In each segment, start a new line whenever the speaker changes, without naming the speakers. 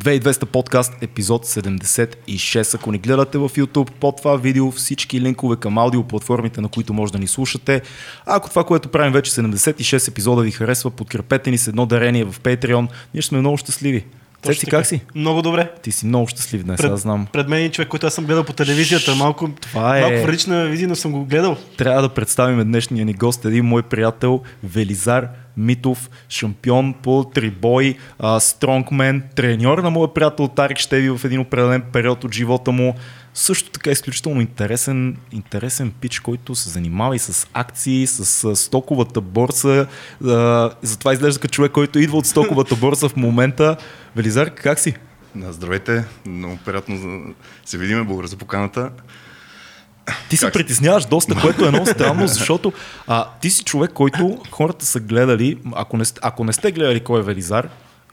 2200 подкаст, епизод 76. Ако ни гледате в YouTube, под това видео всички линкове към аудиоплатформите, на които може да ни слушате. А ако това, което правим вече 76 епизода ви харесва, подкрепете ни с едно дарение в Patreon. Ние сме много щастливи. Цеци, как си?
Много добре.
Ти си много щастлив днес,
Пред,
аз знам.
Пред мен е човек, който аз съм гледал по телевизията. Малко,
Това е-
малко в различна визия, но съм го гледал.
Трябва да представим днешния ни гост, един мой приятел, Велизар Митов, шампион по трибой, стронгмен, треньор на моя приятел Тарик Щеви в един определен период от живота му. Също така изключително интересен, интересен пич, който се занимава и с акции, с а, стоковата борса. А, затова изглежда като човек, който идва от стоковата борса в момента. Велизар, как си?
Здравейте, много приятно се видиме, благодаря за поканата.
Ти се притесняваш доста, което е много странно, защото а, ти си човек, който хората са гледали, ако не, ако не сте гледали кой е Велизар,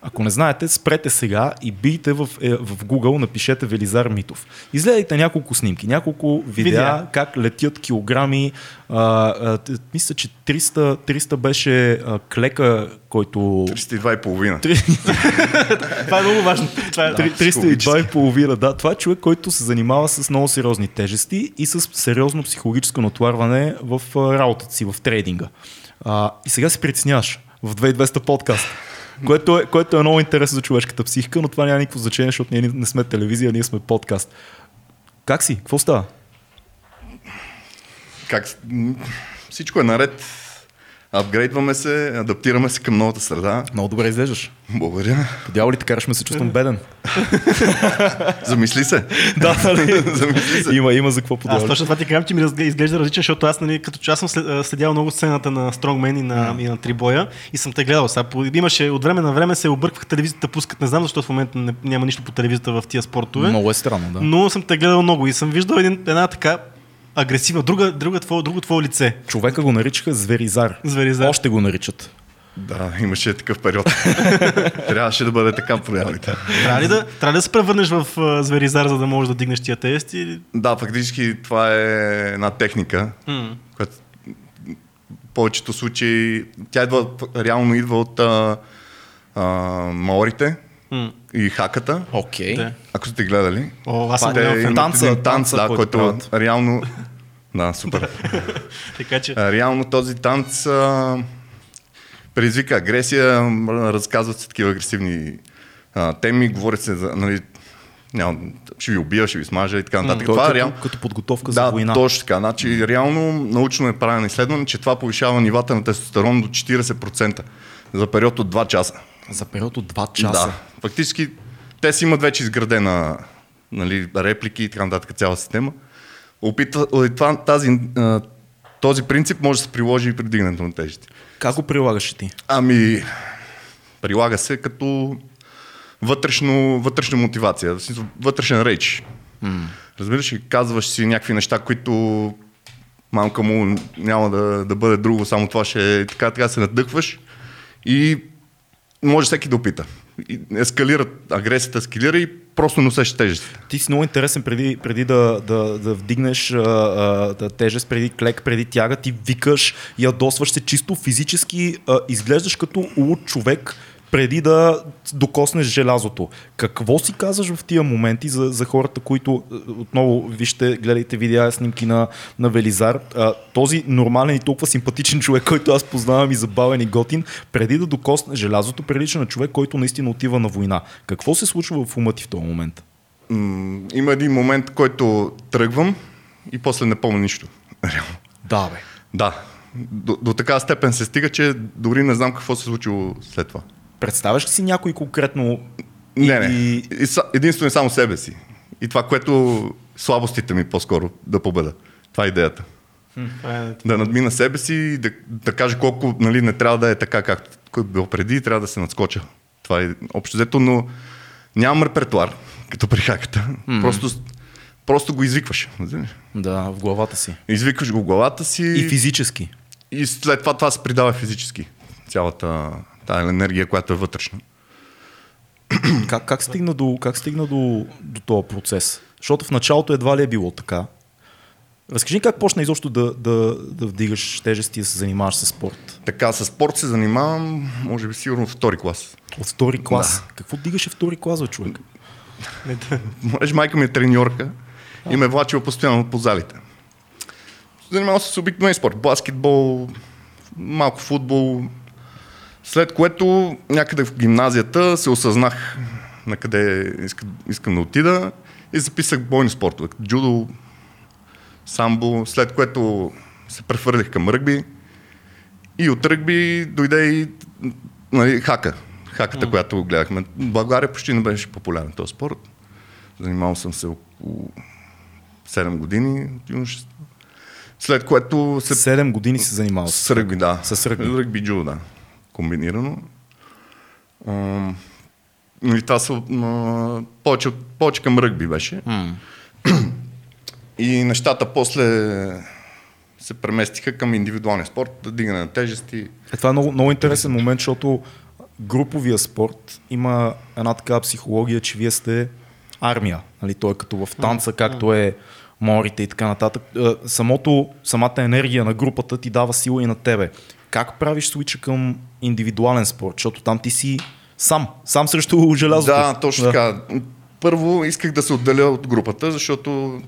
ако не знаете, спрете сега и бийте в, е, в Google, напишете Велизар Митов. Изгледайте няколко снимки, няколко видеа,
Видеа.
как летят килограми. А, а, мисля, че 300, 300 беше а, клека, който...
32 и половина.
Това е много важно. Това е,
Да.
Три- 302 и половина, да. Това е човек, който се занимава с много сериозни тежести и с сериозно психологическо натоварване в работата си, в трейдинга. А, и сега се притесняваш в 2200 подкаст. Което е, което е много интересно за човешката психика, но това няма никакво значение, защото ние не сме телевизия, ние сме подкаст. Как си? Какво става?
Как? Всичко е наред. Апгрейдваме се, адаптираме се към новата среда.
Много добре изглеждаш.
Благодаря.
По дяволите караш ме се чувствам беден.
Замисли се.
да, нали?
Замисли се.
има, има за какво по
Аз точно това ти казвам, че ми изглежда различен, защото аз, нали, като че аз съм следял много сцената на Strongman и на, и на Трибоя и съм те гледал. Сега, имаше от време на време се обърквах телевизията, пускат, не знам защо в момента не, няма нищо по телевизията в тия спортове.
Много е странно, да.
Но съм те гледал много и съм виждал един, една така агресивна, друга, друга твое, друго твое лице.
Човека го наричаха Зверизар.
Зверизар.
Още го наричат.
Да, имаше такъв период. Трябваше да бъде така по реалите.
Трябва ли да, трябва ли да се превърнеш в а, зверизар, за да можеш да дигнеш тия тести? Или...
Да, фактически това е една техника,
М.
която в повечето случаи, тя идва, реално идва от а, а, маорите
М.
и хаката.
Окей.
Да.
Ако сте гледали,
О, аз съм фен.
Танца,
един танц,
танца,
да,
който правят.
реално... Да, супер.
Така че,
Реално този танц а, предизвика агресия, разказват се такива агресивни а, теми, говорят се за, нали, няма, ще ви убия, ще ви смажа и така нататък.
Е
това е
като,
реално.
като подготовка за
Да,
война.
точно така. Значи, реално научно е правено изследване, че това повишава нивата на тестостерон до 40% за период от 2 часа.
За период от 2 часа.
Да. Фактически те си имат вече изградена нали, реплики и така нататък цяла система. Опитва, и това, тази, а, този принцип може да се приложи и при дигането на тежести.
Как го прилагаш ти?
Ами, прилага се като вътрешно, вътрешна мотивация, вътрешен рейч. Mm. Разбираш ли, казваш си някакви неща, които мамка му няма да, да бъде друго, само това ще е така, така се надъхваш и може всеки да опита. И ескалират, агресията ескалира и просто носеш тежестите.
Ти си много интересен преди, преди да, да, да вдигнеш а, да тежест, преди клек, преди тяга, ти викаш, ядосваш се чисто физически, а, изглеждаш като луд човек, преди да докоснеш желязото. Какво си казваш в тия моменти за, за хората, които а, отново вижте, гледайте видеа, снимки на, на Велизар, а, този нормален и толкова симпатичен човек, който аз познавам и забавен и готин, преди да докосне желязото, прилича на човек, който наистина отива на война. Какво се случва в ума ти в този момент?
М, има един момент, който тръгвам и после не помня нищо.
Да, бе.
Да. До, до такава степен се стига, че дори не знам какво се е случило след това.
Представяш ли си някой конкретно?
Не, не.
И-
И... Единствено и само себе си. И това, което слабостите ми по-скоро да победа. Това е идеята.
е,
Да надмина себе си и да, да кажа колко нали, не трябва да е така, както е било преди, трябва да се надскоча. Това е общо взето, но нямам репертуар, като при хаката. Просто, просто го извикваш.
Да, в главата си.
Извикваш го в главата си
И физически.
и след това това се придава физически. Цялата тази енергия, която е вътрешна.
Как, как стигна, до, как стигна до, до този процес? Защото в началото едва ли е било така. Разкажи как почна изобщо да, да, да вдигаш тежести и да се занимаваш с спорт?
Така, с спорт се занимавам, може би сигурно втори клас.
От втори клас? Да. Какво дигаше втори клас, бе, човек?
Може майка ми е треньорка и ме влачила постоянно по залите. Занимавам се с обикновен спорт. Баскетбол, малко футбол. След което някъде в гимназията се осъзнах на къде искам, искам да отида и записах бойни спортове. Джудо, самбо, след което се прехвърлих към ръгби и от ръгби дойде и нали, хака. Хаката, mm. която гледахме. В България почти не беше популярен този спорт. Занимавал съм се около 7 години След което се...
7 години се занимавал
с ръгби, да.
С ръгби.
Ръгби джудо, да. Комбинирано. А, и това са а, повече, повече към ръгби беше. Mm. И нещата после се преместиха към индивидуалния спорт, да дигане на тежести.
Е, това е много, много интересен момент, защото груповия спорт има една така психология, че вие сте армия. Нали? Той е като в танца, както е морите и така нататък. Е, самото, самата енергия на групата ти дава сила и на тебе. Как правиш свича към индивидуален спорт? Защото там ти си сам, сам срещу желязото.
Да, точно да. така. Първо исках да се отделя от групата, защото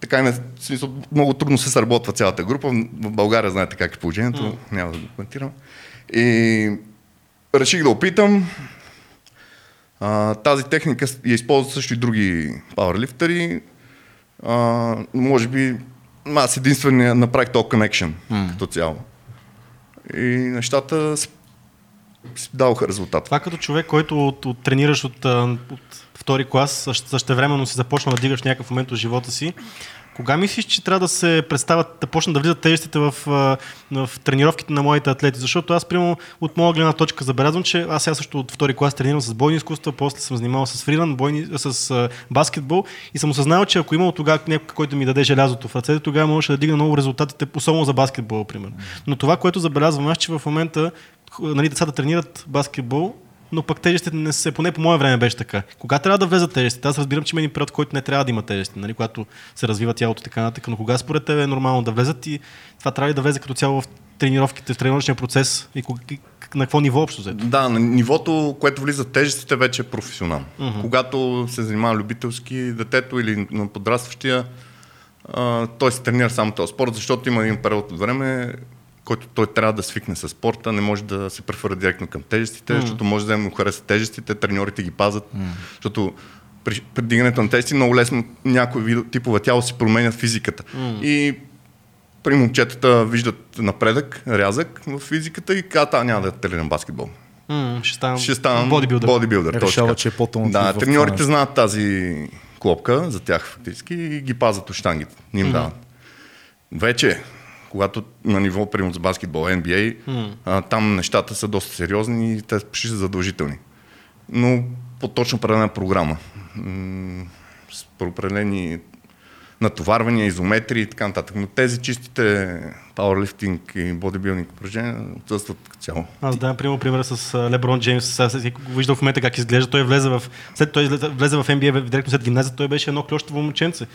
така не, смисъл, много трудно се сработва цялата група. В България знаете как е положението, mm. няма да го коментирам. И реших да опитам. А, тази техника я използват също и други пауърлифтери. А, може би аз единствено направих то connection mm. като цяло. И нещата даваха резултат.
Това като човек, който от, от, тренираш от, от втори клас, също времено си започна да дигаш някакъв момент от живота си, кога мислиш, че трябва да се представят, да почнат да влизат тежестите в, в тренировките на моите атлети? Защото аз, примерно, от моя гледна точка забелязвам, че аз сега също от втори клас тренирам с бойни изкуства, после съм занимавал с фрилан, бойни, с баскетбол и съм осъзнал, че ако имал тогава някой, който ми даде желязото в ръцете, тогава можеше да дигна много резултатите, особено за баскетбол, примерно. Но това, което забелязвам аз, че в момента нали, децата тренират баскетбол, но пък тежестите не се, поне по мое време беше така. Кога трябва да влезат тежестите? Аз разбирам, че има един период, който не трябва да има тежести, нали, когато се развива тялото така нататък, но кога според теб е нормално да влезат и това трябва ли да влезе като цяло в тренировките, в тренировъчния процес и на какво ниво общо взето?
Да, на нивото, което влизат тежестите, вече е професионално. Uh-huh. Когато се занимава любителски детето или на подрастващия, той се тренира само този спорт, защото има един период от време, който той трябва да свикне с спорта, не може да се префера директно към тежестите, mm. защото може да му хареса тежестите, треньорите ги пазят, mm. защото при, при дигането на тести много лесно някои типове тяло си променят физиката. Mm. И при момчетата виждат напредък, рязък в физиката и казват, няма да тренирам баскетбол.
Mm, ще ставам,
ще ставам бодибилдър. бодибилдър
Решава, че е по
Да, треньорите знаят тази клопка за тях фактически и ги пазят от штангите. Ним mm-hmm. дават. Вече когато на ниво, примерно за баскетбол, NBA, mm. а, там нещата са доста сериозни и те почти са задължителни. Но по точно определена програма. М- с определени натоварвания, изометри и така нататък. Но тези чистите пауърлифтинг и бодибилдинг упражнения отсъстват като цяло.
Аз давам пример, пример с Леброн Джеймс. Сега виждам в момента как изглежда. Той влезе в, след той влезе в NBA директно след гимназия, той беше едно клещово момченце.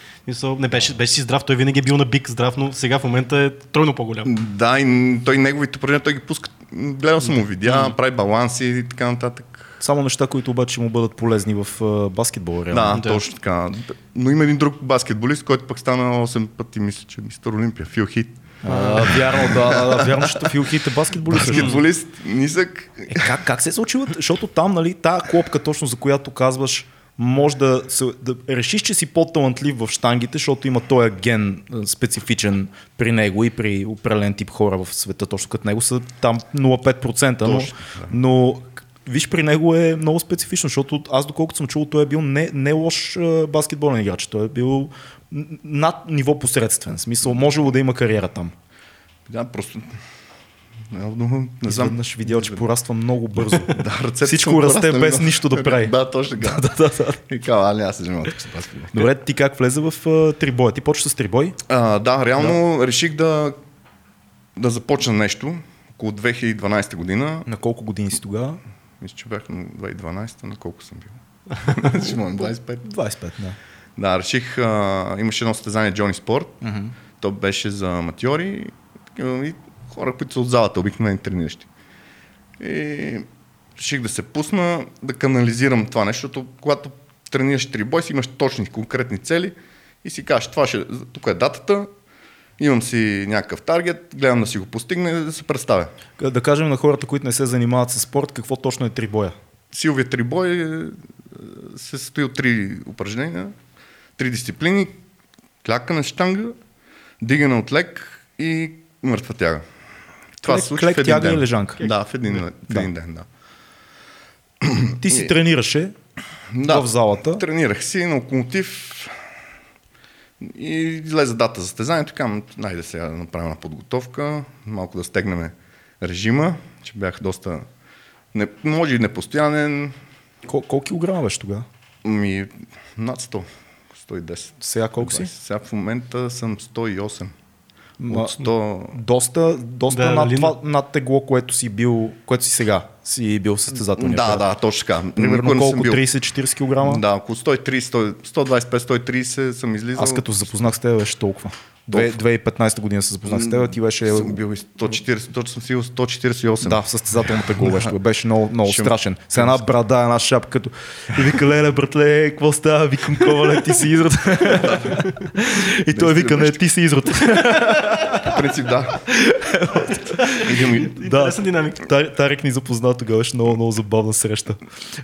Не беше, беше си здрав, той винаги е бил на бик здрав, но сега в момента е тройно по-голям.
Да, и той неговите упражнения, той ги пуска. Гледал съм му mm. прави баланси и така нататък.
Само неща, които обаче му бъдат полезни в uh, баскетбол.
Реално. Да, точно така. Но има един друг баскетболист, който пък стана 8 пъти, мисля, че мистер Олимпия, Фил Хит.
А, вярно, да, вярно, защото Фил Хит е баскетболист.
Баскетболист, нисък.
Е, как, как се е случило? Защото там, нали, тази клопка, точно за която казваш, може да, се, да решиш, че си по-талантлив в штангите, защото има този ген специфичен при него и при определен тип хора в света, точно като него са там 0,5%, но, но виж при него е много специфично, защото аз доколкото съм чул, той е бил не, не лош баскетболен играч, той е бил над ниво посредствен, в смисъл, можело да има кариера там.
Да, просто
не, не знам. Веднъж видял, че пораства много бързо. да, Всичко расте без нищо да прави.
да, точно така. да, да, да. И казва, али аз се занимавам с баскетбол.
Добре, ти как влезе в uh, трибой? Ти почва с трибой?
А, да, реално да. реших да, да започна нещо около 2012 година.
На колко години си тогава?
Мисля, че бях на 2012, на колко съм бил? 25.
25, да.
Да, реших, а, имаше едно състезание Джони Спорт. Mm-hmm. То беше за аматьори и хора, които са от залата, обикновени трениращи. И реших да се пусна, да канализирам това нещо, защото когато тренираш трибой, си имаш точни, конкретни цели и си кажеш, това ще, тук е датата, имам си някакъв таргет, гледам да си го постигне и да се представя.
Да кажем на хората, които не се занимават с спорт, какво точно е трибоя?
Силовия трибой е, се състои от три упражнения, три дисциплини, клякане с штанга, дигане от лек и мъртва тяга.
Това клек, се случва клек, в един тяга ден. и лежанка.
Да, в един, в един да. ден, да.
Ти си и... тренираше да, в залата.
тренирах си на локомотив и излезе дата за състезанието. Казвам, найде сега да направим подготовка, малко да стегнем режима, че бях доста, не, може и непостоянен.
Кол- колко килограма беше тогава?
Ми, над 100. 110.
Сега колко си?
Сега в момента съм 108. От 100...
Доста, доста да, над, това, над тегло, което си бил, което си сега си бил състезателния.
Да, да, точно така.
Примерно колко? 30-40 кг?
Да, около 130, 125-130 съм излизал.
Аз като запознах с теб беше толкова. 2015 година се запознах с теб, ти беше...
Съм бил 140, точно съм сигурен 148.
Да, в състезателната гол беше. Беше много, много страшен. С една брада, една шапка, като... И вика, леле, братле, какво става? Викам, ковале, ти си изрод. и той вика, не, ти си изрод.
По принцип, да.
да, динамика. Тарик ни запозна тогава, беше много, много забавна среща.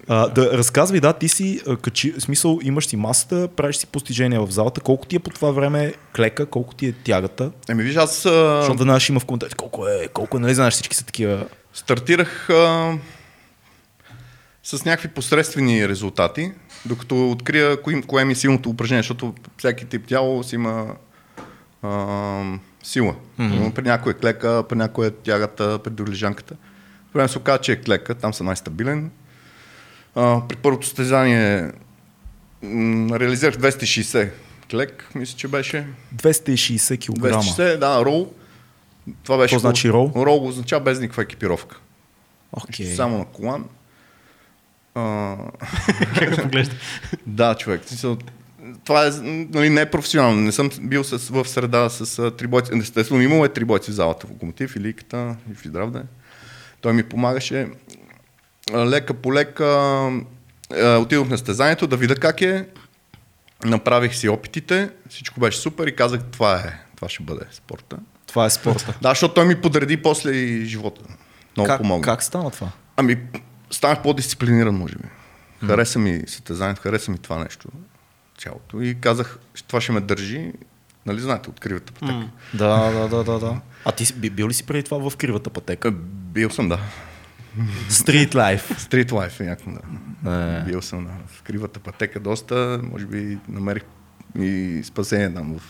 А, да, разказвай, да, ти си, качи, в смисъл, имаш си масата, правиш си постижения в залата. Колко ти е по това време клека, колко ти е тягата?
Еми, виж, аз...
Защото веднага има в коментарите, колко е, колко е, нали знаеш, всички са такива...
Стартирах а, с някакви посредствени резултати, докато открия кое, кое ми е силното упражнение, защото всеки тип тяло си има а, сила. Mm-hmm. При някой е клека, при някой е тягата, при други лежанката. Време се оказа, че е клека, там съм най-стабилен. А, при първото стезание м- реализирах 260 клек, мисля, че беше.
260 кг.
260, да, рол. Това беше.
Какво значи рол?
Рол означава без никаква екипировка.
Okay.
Само на колан. А...
как поглежда?
да, човек това е нали, не е професионално. Не съм бил с, в среда с трибойци. Естествено, имало е трибойци в залата в локомотив и ликата, и в Издрав да Той ми помагаше. Лека по лека отидох на стезанието да видя как е. Направих си опитите, всичко беше супер и казах, това е, това ще бъде спорта.
Това е спорта.
Да, защото той ми подреди после и живота. Много
как,
помогна.
Как стана това?
Ами, станах по-дисциплиниран, може би. Хареса ми състезанието, хареса ми това нещо цялото. И казах, това ще ме държи. Нали знаете, от кривата пътека. Mm.
Да, да, да, да, да. А ти бил ли си преди това в кривата пътека?
Бил съм, да.
Стрит лайф.
Стрит лайф, някакво, да. Бил съм да. в кривата пътека доста. Може би намерих и спасение там в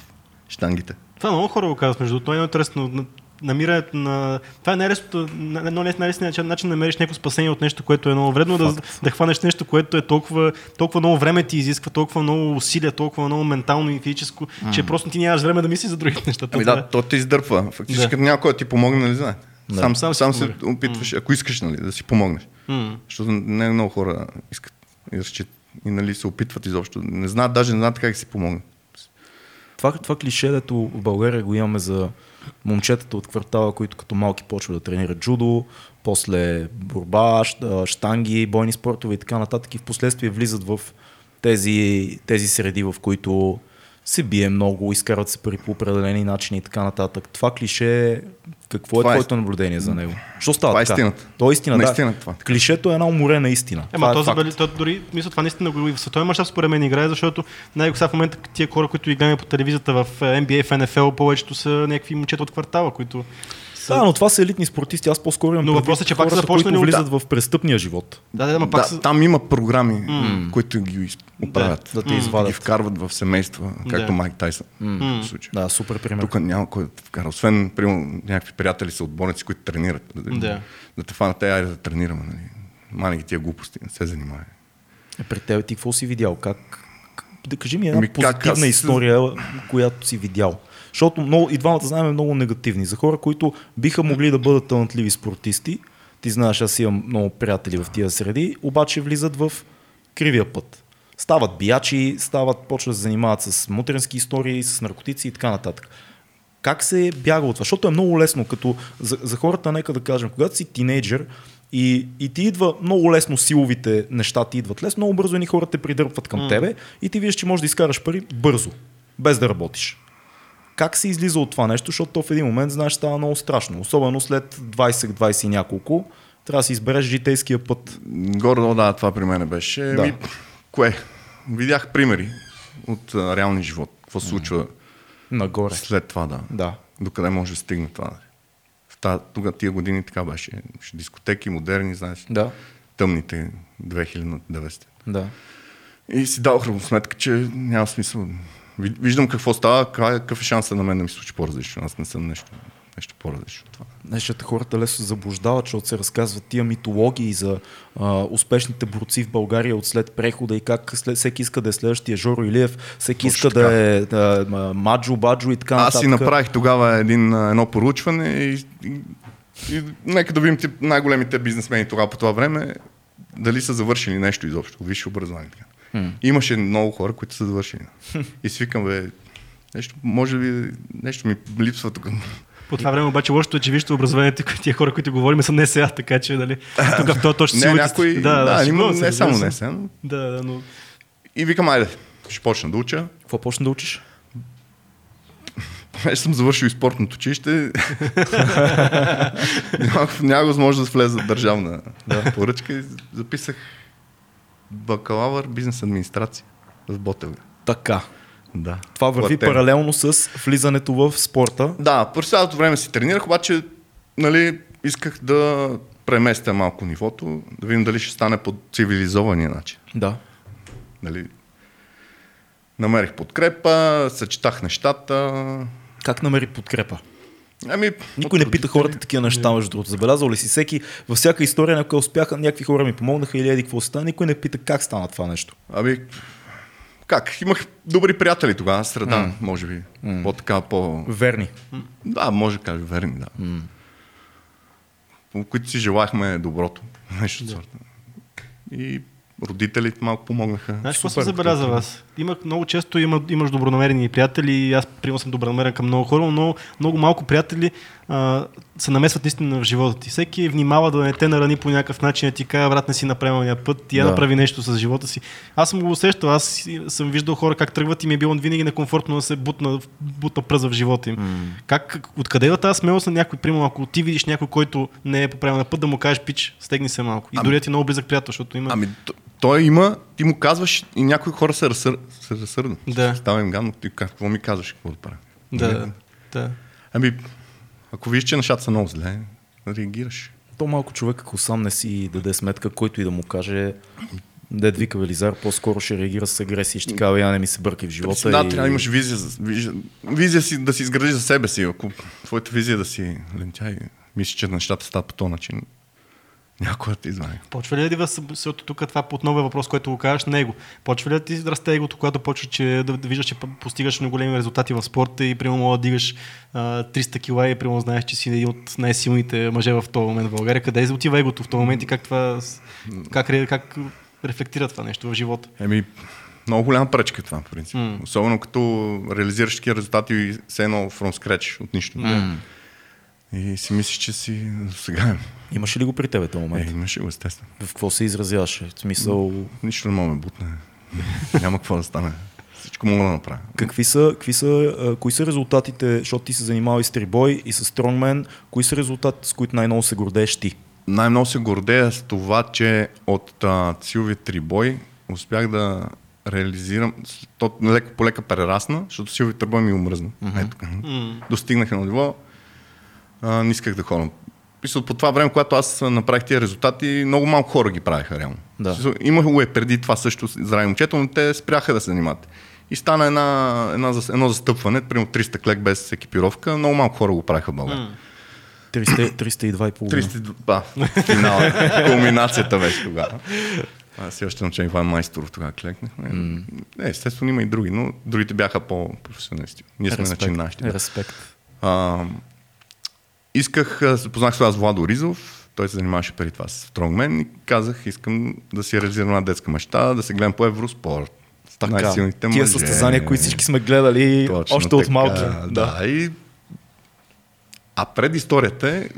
штангите.
Това много хора го казват, между това е интересно намирането на... Това е най-лесното, най-лесният начин да намериш някакво спасение от нещо, което е много вредно, да, да хванеш нещо, което е толкова, толкова много време ти изисква, толкова много усилия, толкова много ментално и физическо, mm. че просто ти нямаш време да мислиш за другите неща.
Ами да, то те издърпва. Фактически да. някой да ти помогне, нали знае? Да. Сам, сам, сам се опитваш, mm. ако искаш нали, да си помогнеш. Mm. Защото не много хора искат и, и нали, се опитват изобщо. Не знаят, даже не знаят как да си помогнат.
Това, това клише, дето в България го имаме за момчетата от квартала, които като малки почват да тренират джудо, после борба, штанги, бойни спортове и така нататък. И в последствие влизат в тези, тези среди, в които се бие много, изкарват се пари по определени начини и така нататък. Това клише, какво е това е твоето е... наблюдение за него? Що става
това
е така?
истината.
То е истина,
наистина, да. Това.
Клишето е една уморена истина.
Ема, това, е то, то, дори, мисля, това наистина го и в световен мащаб според мен играе, защото най в момента тия хора, които ги гледаме по телевизията в NBA, в NFL, повечето са някакви момчета от квартала, които
да, но това са елитни спортисти. Аз по-скоро имам
но въпросът е, че пак са
започнали които влизат да. в престъпния живот.
Да, да, да, пак да, са... Там има програми, mm. които ги оправят.
Да, да те извадят.
ги вкарват в семейства, както да. Майк Тайсън.
Mm. Да, супер пример.
Тук няма кой да вкара. Освен, примерно, някакви приятели са отборници, които тренират. Да, да те фанат, те, айде да тренираме. Нали. Мани ги тия глупости, не се занимава.
Е, пред теб ти какво си видял? Как, да кажи ми една ми, позитивна как, аз... история, която си видял. Защото много, и двамата знаем много негативни. За хора, които биха могли да бъдат талантливи спортисти, ти знаеш, аз имам много приятели в тия среди, обаче влизат в кривия път. Стават биячи, стават, почват да се занимават с мутренски истории, с наркотици и така нататък. Как се бяга от това? Защото е много лесно, като за, за хората, нека да кажем, когато си тинейджър, и, и ти идва много лесно силовите неща, ти идват лесно, много бързо едни хора те придърпват към mm. тебе и ти виждаш, че можеш да изкараш пари бързо, без да работиш. Как се излиза от това нещо, защото то в един момент, знаеш, става много страшно. Особено след 20-20 и няколко, трябва да си избереш житейския път.
Гордо, да, това при мен беше.
Да.
Ми, кое? Видях примери от а, реалния живот. Какво се случва
Нагоре.
след това, да.
Да.
Докъде може да стигне това. В та, тога, тия години така беше. Дискотеки, модерни, знаеш,
Да.
тъмните 2090.
Да.
И си дал сметка, че няма смисъл. Ви- Виждам какво става, каква- какъв е шансът на мен да ми случи по-различно. Аз не съм нещо, нещо по-различно от това.
Защото хората лесно се заблуждават, защото се разказват тия митологии за а, успешните борци в България от след прехода и как след, всеки иска да е следващия Жоро Илиев, всеки
Точно
иска да е да, а, Маджо, Баджо и така
Аз си направих тогава един, едно поручване и, и, и нека да видим най-големите бизнесмени тогава по това време, дали са завършили нещо изобщо, висше образование.
Хм.
Имаше много хора, които са завършили. И свикам, бе, нещо, може би, нещо ми липсва тук.
По това време обаче лошото е, че вижте образованието, които тия хора, които говорим, са не сега, така че дали, тук в този точно
Не, някой, да, да, има,
шегувам се,
не само не
се.
сега, но...
Да, да, но
И викам, айде, ще почна да уча.
Какво почна да учиш?
Вече съм завършил и спортното училище. Нямах възможност да влеза в държавна да. поръчка и записах бакалавър бизнес администрация в Ботевга.
Така.
Да.
Това върви
Платен.
паралелно с влизането в спорта.
Да, през цялото време си тренирах, обаче нали, исках да преместя малко нивото, да видим дали ще стане по цивилизования начин.
Да.
Нали. Намерих подкрепа, съчетах нещата.
Как намери подкрепа?
Ами,
Никой не пита хората такива неща, между другото. Забелязал ли си всеки, във всяка история, някой успяха, някакви хора ми помогнаха или еди какво стана, никой не пита как стана това нещо.
Ами, как? Имах добри приятели тогава, среда,
М.
може би. По-така, по...
Верни.
Да, може да кажа, верни, да. По които си желахме доброто. Нещо от сорта. И родителите малко помогнаха.
Знаеш, какво съм забеляза вас? Имах много често има, имаш добронамерени приятели аз примерно съм добронамерен към много хора, но много малко приятели а, се намесват наистина в живота ти. Всеки внимава да не те нарани по някакъв начин, да ти каже, брат, не си на правилния път, ти я
Да.
направи нещо с живота си. Аз съм го усещал, аз съм виждал хора как тръгват и ми е било винаги некомфортно да се бутна, бутна пръза в живота им. Как, откъде идва тази смелост на някой, примерно, ако ти видиш някой, който не е по правилния път, да му кажеш, пич, стегни се малко. И
Ами-
дори да ти е много близък приятел, защото има...
Ами, той има, ти му казваш и някои хора се, разсър... се разсърдат.
Да.
Става им гадно, ти как- какво ми казваш, какво да правя?
да, да.
Ами, ако виждаш, че нещата са много зле, реагираш.
То малко човек, ако сам не си даде сметка, който и да му каже, дед вика Велизар, по-скоро ще реагира с агресия и ще ти казва, я не ми се бърки в живота.
да,
и...
трябва да имаш визия, визия, визия си, да си изградиш за себе си. Ако твоята визия е да си лентяй, мислиш, че нещата стават по този начин, някой да те извади.
Почва ли да ви защото тук това отново е въпрос, който го кажеш него. Почва ли да ти расте егото, когато почва че, да, да виждаш, че постигаш много големи резултати в спорта и примерно мога да дигаш а, 300 кила и примерно знаеш, че си един от най-силните мъже в този момент в България. Къде отива егото в този момент и как това, с- как, как рефлектира това нещо в живота?
Еми, много голяма пречка е това, в принцип.
М.
Особено като реализираш такива резултати и все едно from scratch, от нищо.
М.
И си мислиш, че си сега.
Имаше ли го при тебе този
Е,
момент?
имаше го, естествено.
В какво се изразяваше? В смисъл,
Нищо не мога ме бутне. Няма какво да стане. Всичко мога да направя.
какви са, какви са, кои са резултатите, защото ти се занимава и с трибой, и с стронгмен, кои са резултатите, с които най-много се гордееш ти?
Най-много се гордея с това, че от а, силовия трибой успях да реализирам, то леко по лека прерасна, защото силовия трибой ми омръзна. Mm-hmm. Ето,
М.
достигнах едно ниво, а, не исках да ходя. Писал, по това време, когато аз направих тия резултати, много малко хора ги правиха реално.
Да.
Имало е преди това също здрави момчета, но те спряха да се занимават. И стана една, една, едно застъпване, примерно 300 клек без екипировка, много малко хора го правиха в България.
300, 302 и половина.
32, да, финала, кулминацията беше тогава. Аз си още научен Иван Майсторов тогава клекнахме. Mm. Не, естествено има и други, но другите бяха по-професионалисти. Ние сме начинащи. да.
Респект.
А, исках, се познах с вас Владо Ризов, той се занимаваше преди това с Strongman и казах, искам да си реализирам една детска мечта, да се гледам по Евроспорт.
Така,
Най-силните
тия
мъже.
състезания, които всички сме гледали
Точно
още от
така,
малки.
Да. да. И А пред историята е,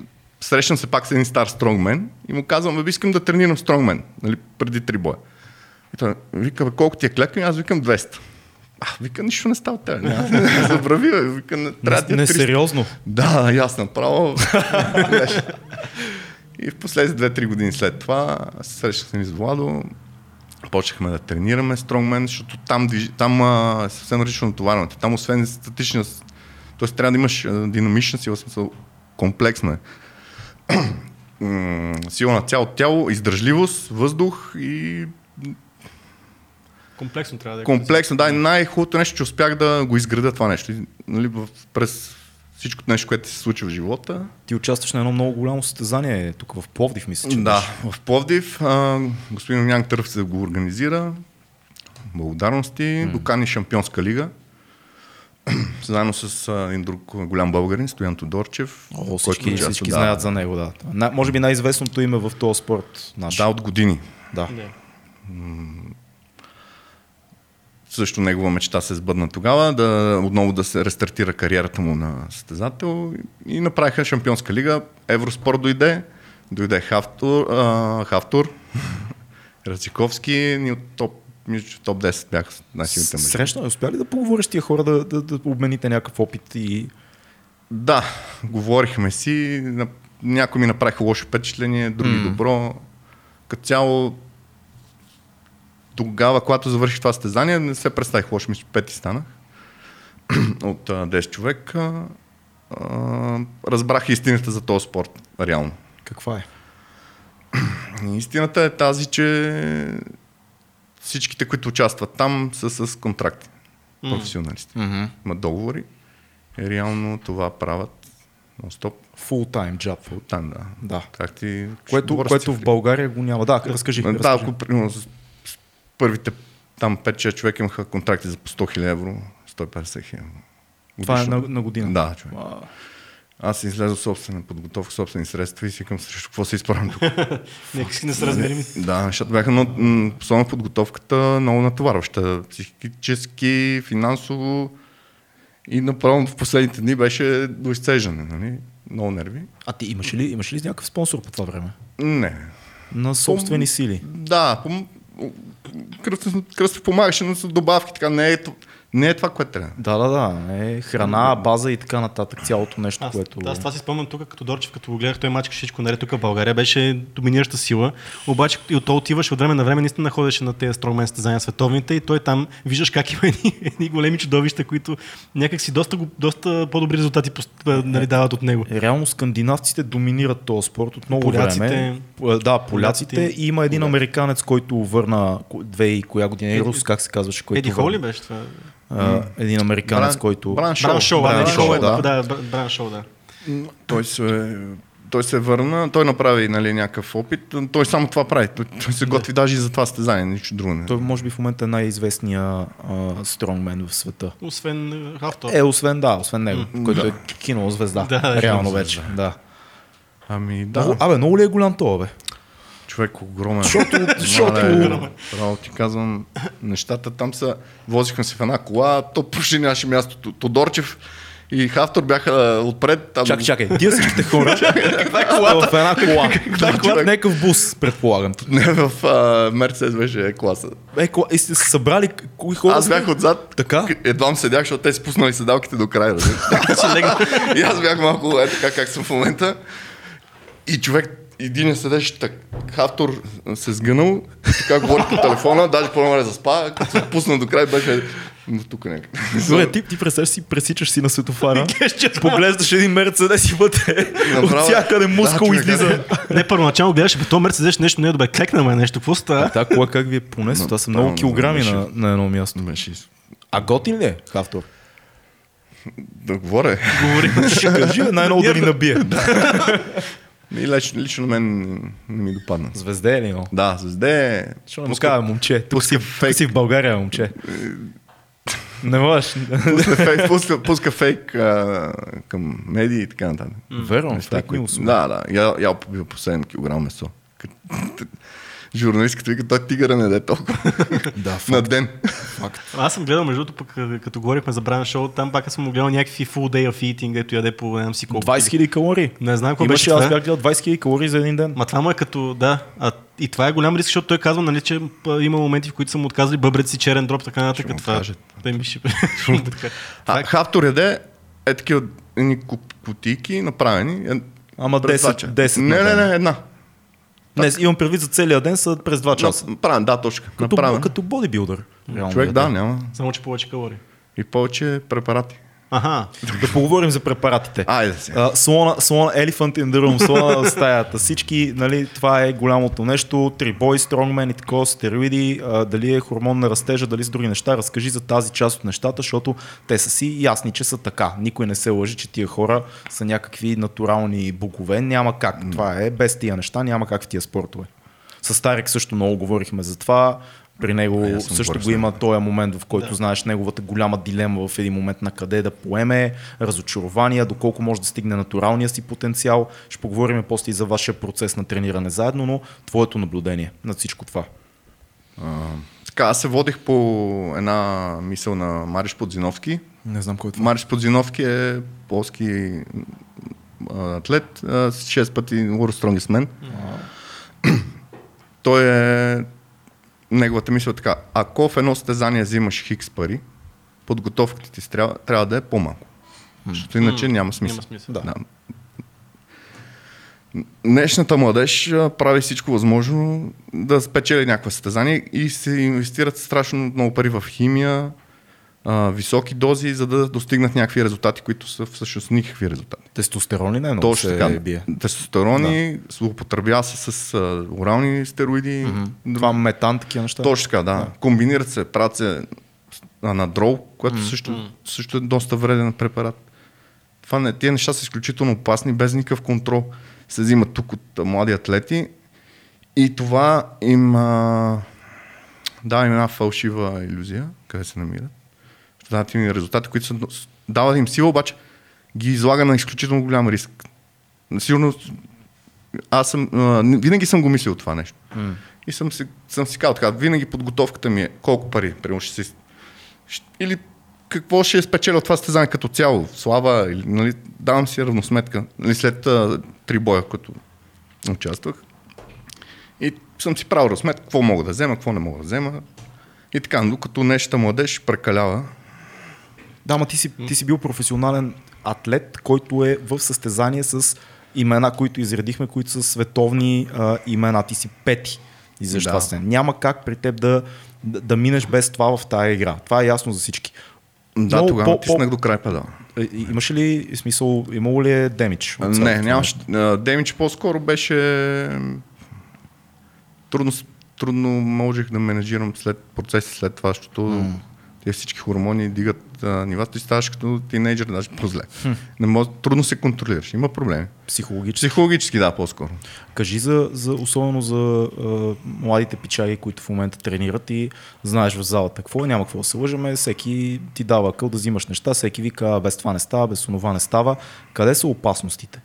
срещам се пак с един стар стронгмен и му казвам, бе, искам да тренирам стронгмен, нали, преди три боя. И той вика, колко ти е клетка? И аз викам 200. А, вика, нищо не става да забрави, бе. Вика, не, трябва ти е 300.
Несериозно.
Да, ясно, право. и в последните 2-3 години след това се срещах се с Владо, почнахме да тренираме стронгмен, защото там, там а, е съвсем различно натоварването. Там освен статична, т.е. трябва да имаш динамична сила, смисъл комплексно е. Сила на цялото тяло, издържливост, въздух и
Комплексно трябва да е.
комплексно. Да, и най-хубавото нещо, че успях да го изградя това нещо. Нали, през всичкото нещо, което се случва в живота,
Ти участваш на едно много голямо състезание тук в Пловдив, мисля, че
Да,
беше.
в Пловдив а, господин Огнян Търв се го организира. Благодарности. Mm. Докани Шампионска лига. Заедно с а, един друг голям българин, Стоян Тодорчев.
О, всички,
участва,
всички
да.
знаят за него, да. На, може би най-известното име в този спорт. Наш.
Да, от години.
да.
Да.
Също негова мечта се сбъдна тогава, да отново да се рестартира кариерата му на състезател и направиха Шампионска лига. Евроспорт дойде, дойде Хавтур, а, Хавтур Рациковски, ни от топ, мисля, топ 10 бяха най-силните мъже.
Срещна, успя ли да поговориш с тия хора да, да, да обмените някакъв опит и...
Да, говорихме си, на- някои ми направиха лошо впечатление, други
М.
добро. Като цяло, тогава, когато завърших това състезание, не се представих лошо, мисля, пети станах от а, 10 човека. А, разбрах истината за този спорт, реално.
Каква е?
Истината е тази, че всичките, които участват там, са с контракти. Професионалисти.
Mm-hmm.
Имат договори. И реално това правят нон-стоп.
Full time job.
Там, да.
Да.
Как ти...
Което, което в. България го няма. Да, разкажи.
Да,
разкажи.
ако примерно първите там 5-6 човека имаха контракти за по 100 000 евро, 150 хиляди.
Това е на, на година.
Да, човек.
А,
Аз излязох собствена подготовка, собствени средства и си към срещу какво се изправям тук.
Нека си не се размерим.
да, защото бяха, но, особено подготовката, много натоварваща. Психически, финансово и направо в последните дни беше до изцеждане, нали? Много нерви.
а ти имаш ли, имаш ли някакъв спонсор по това време?
Не,
На собствени сили.
Да, пом... кръстно, кръстно помагаше, с добавки, така. Не е, не е това, което трябва.
Да, да, да. Е, храна, база и така нататък. Цялото нещо,
Аз,
което...
аз това си спомням тук, като Дорчев, като го гледах, той мачка всичко наред. Тук в България беше доминираща сила. Обаче и от то отиваш от време на време, наистина ходеше на тези стронгмен състезания световните и той там виждаш как има едни, едни големи чудовища, които някак си доста, доста по-добри резултати пост- нали, дават от него.
Реално скандинавците доминират този спорт от много
Поляците.
време. Да, поляците.
Поляците.
И има един
Поляци.
американец, който върна две и коя година.
Еди-
Рус, как се казваше? Който
Еди. Холи беше това.
А, един американец,
Бран-
който...
Бран Шоу.
Бран Шоу,
Бран Шоу,
е,
да.
да, Бр- Бран Шоу, да.
Той се, той се върна, той направи нали, някакъв опит, той само това прави. Той, той се готви даже и за това състезание, нищо друго не.
Той може би в момента е най-известния стронгмен в света.
Освен Хафтор.
Е, освен да, освен него, който е кинозвезда.
Да, да,
реално вече. Да.
Ами
Да.
да,
Абе, много ли е голям това, бе?
Човек огромен.
Защото- защото-
Мале, Право ти казвам, нещата там са, возихме се в една кола, то почти нямаше място. Тодорчев и Хафтор бяха отпред. Там...
Чакай, чакай. Тия всичките хора в една кола.
Да, човек.
Някакъв бус, предполагам.
Не, в а, Мерцедес беше класа.
Е, кола, и сте се събрали кои хора?
Аз бях отзад,
Така?
едва седях, защото те си пуснали седалките до края. и аз бях малко е така, как съм в момента. И човек, един седеше так, Хафтор се сгънал, така говори по телефона, даже по да заспа, като се пусна до край, беше но тук някъде.
Добре, ти, ти представяш си, пресичаш си на светофара, поглеждаш един мерцедес и вътре
Направо.
от всякъде мускул
Да,
излиза.
Не, първоначално гледаш, бе, то Мерцедес нещо не е добре. Клекна ме нещо, какво става?
Та кола как ви е понесло? Това са много килограми на, на едно място. А готин ли е, Хафтор?
да говоря.
Говори.
Ще кажи, бе, най-много да ни набие.
И лично, лично мен не ми допадна.
Звезде е ли имал?
Да, звезде.
Ще му кажа, момче, тук си,
пуска
тук си в България, момче. Не можеш.
Пуска фейк, пуска, пуска фейк а, към медии и така нататък.
Верно,
Неща,
фейк
които-. Да, да. Я, я побил по 7 кг месо. Журналистката вика, той тигъра не даде толкова
Да,
на
факт,
ден.
факт.
Аз съм гледал, между другото, пък като говорихме за Брайан Шоу, там пак съм гледал някакви full day of eating, дето яде по не си колко.
20 000 калории.
Не знам какво
Имаше,
беше
аз бях гледал 20 000 калории за един ден.
Ма това му е като, да, а, и това е голям риск, защото той казва, нали, че има моменти, в които са му отказали бъбреци, черен дроп, така нататък. Това, той ми ще...
Хафтор яде е такива кутийки направени. е,
Ама
през
10,
два часа.
10
Не,
на
не, не, една.
Не, имам предвид за целия ден са през 2 часа.
Направен, да, точно.
Като,
Направен.
като бодибилдър. реално
Човек,
яде.
да, няма.
Само, че повече калории.
И повече препарати.
Аха.
Да поговорим за препаратите.
Айде сега.
А, слона, слона, elephant in the room, слона в стаята. Всички, нали, това е голямото нещо. Трибой, стронгмен и такова, стероиди, а, дали е хормон на растежа, дали са други неща. Разкажи за тази част от нещата, защото те са си ясни, че са така. Никой не се лъжи, че тия хора са някакви натурални богове. Няма как. Това е без тия неща, няма как в тия спортове. С Старик също много говорихме за това. При него
А,
също го има този момент, в който да. знаеш неговата голяма дилема в един момент на къде да поеме, разочарования, доколко може да стигне натуралния си потенциал. Ще поговорим после и за вашия процес на трениране заедно, но твоето наблюдение над всичко това.
А, така, аз се водих по една мисъл на Мариш Подзиновски.
Не знам кой е това.
Мариш Подзиновски е полски а, атлет, а, с 6 пъти World Strongest Man. Той е... Неговата мисъл е така, ако в едно състезание взимаш хикс пари, подготовката ти трябва, трябва да е по-малко. Защото иначе няма смисъл.
Няма смисъл.
Да.
Да. Днешната младеж прави всичко възможно да спечели някакво състезание и се инвестират страшно много пари в химия, а, високи дози, за да достигнат някакви резултати, които са всъщност никакви резултати.
Тестостерон ли не? Много
Точно
се
така.
бие.
Тестостерони, злоупотребява се с а, орални стероиди. други-
Това метан, такива неща.
Точно така, да. Комбинират се, правят се а, на дрол, което също, също е доста вреден препарат. Това не, тия неща са изключително опасни, без никакъв контрол. Се взимат тук от а, млади атлети и това им а, дава им една фалшива иллюзия, къде се намират. Им резултати, които са, дават им сила, обаче ги излага на изключително голям риск. Сигурно аз съм, а, винаги съм го мислил това нещо.
М.
И съм си, съм си казал така, винаги подготовката ми е колко пари, примерно ще си... Или какво ще спечеля от това състезание като цяло, слава, или, нали, давам си равносметка, нали, след а, три боя, като участвах. И съм си правил разсметка, какво мога да взема, какво не мога да взема. И така, докато нещата младеж прекалява,
Да, ама ти си, ти си бил професионален атлет, който е в състезание с имена, които изредихме, които са световни а, имена. Ти си пети. И защо
Да.
Няма как при теб да, да, да минеш без това в тая игра. Това е ясно за всички.
да,
Много
тогава
по-
натиснах до край педала.
Е, Имаше ли смисъл, имало ли е демидж?
Не, нямаше. Демидж по-скоро беше... Трудно, трудно можех да менеджирам след процеси след това, защото mm. Тези всички хормони дигат а, нивата и ставаш като тинейджър, даже по-зле. Не може, трудно се контролираш. Има проблеми.
Психологически.
Психологически, да, по-скоро.
Кажи за, за особено за а, младите пичаги, които в момента тренират и знаеш в залата какво е, няма какво да се лъжеме, всеки ти дава къл да взимаш неща, всеки вика «А, без това не става, без онова не става. Къде са опасностите?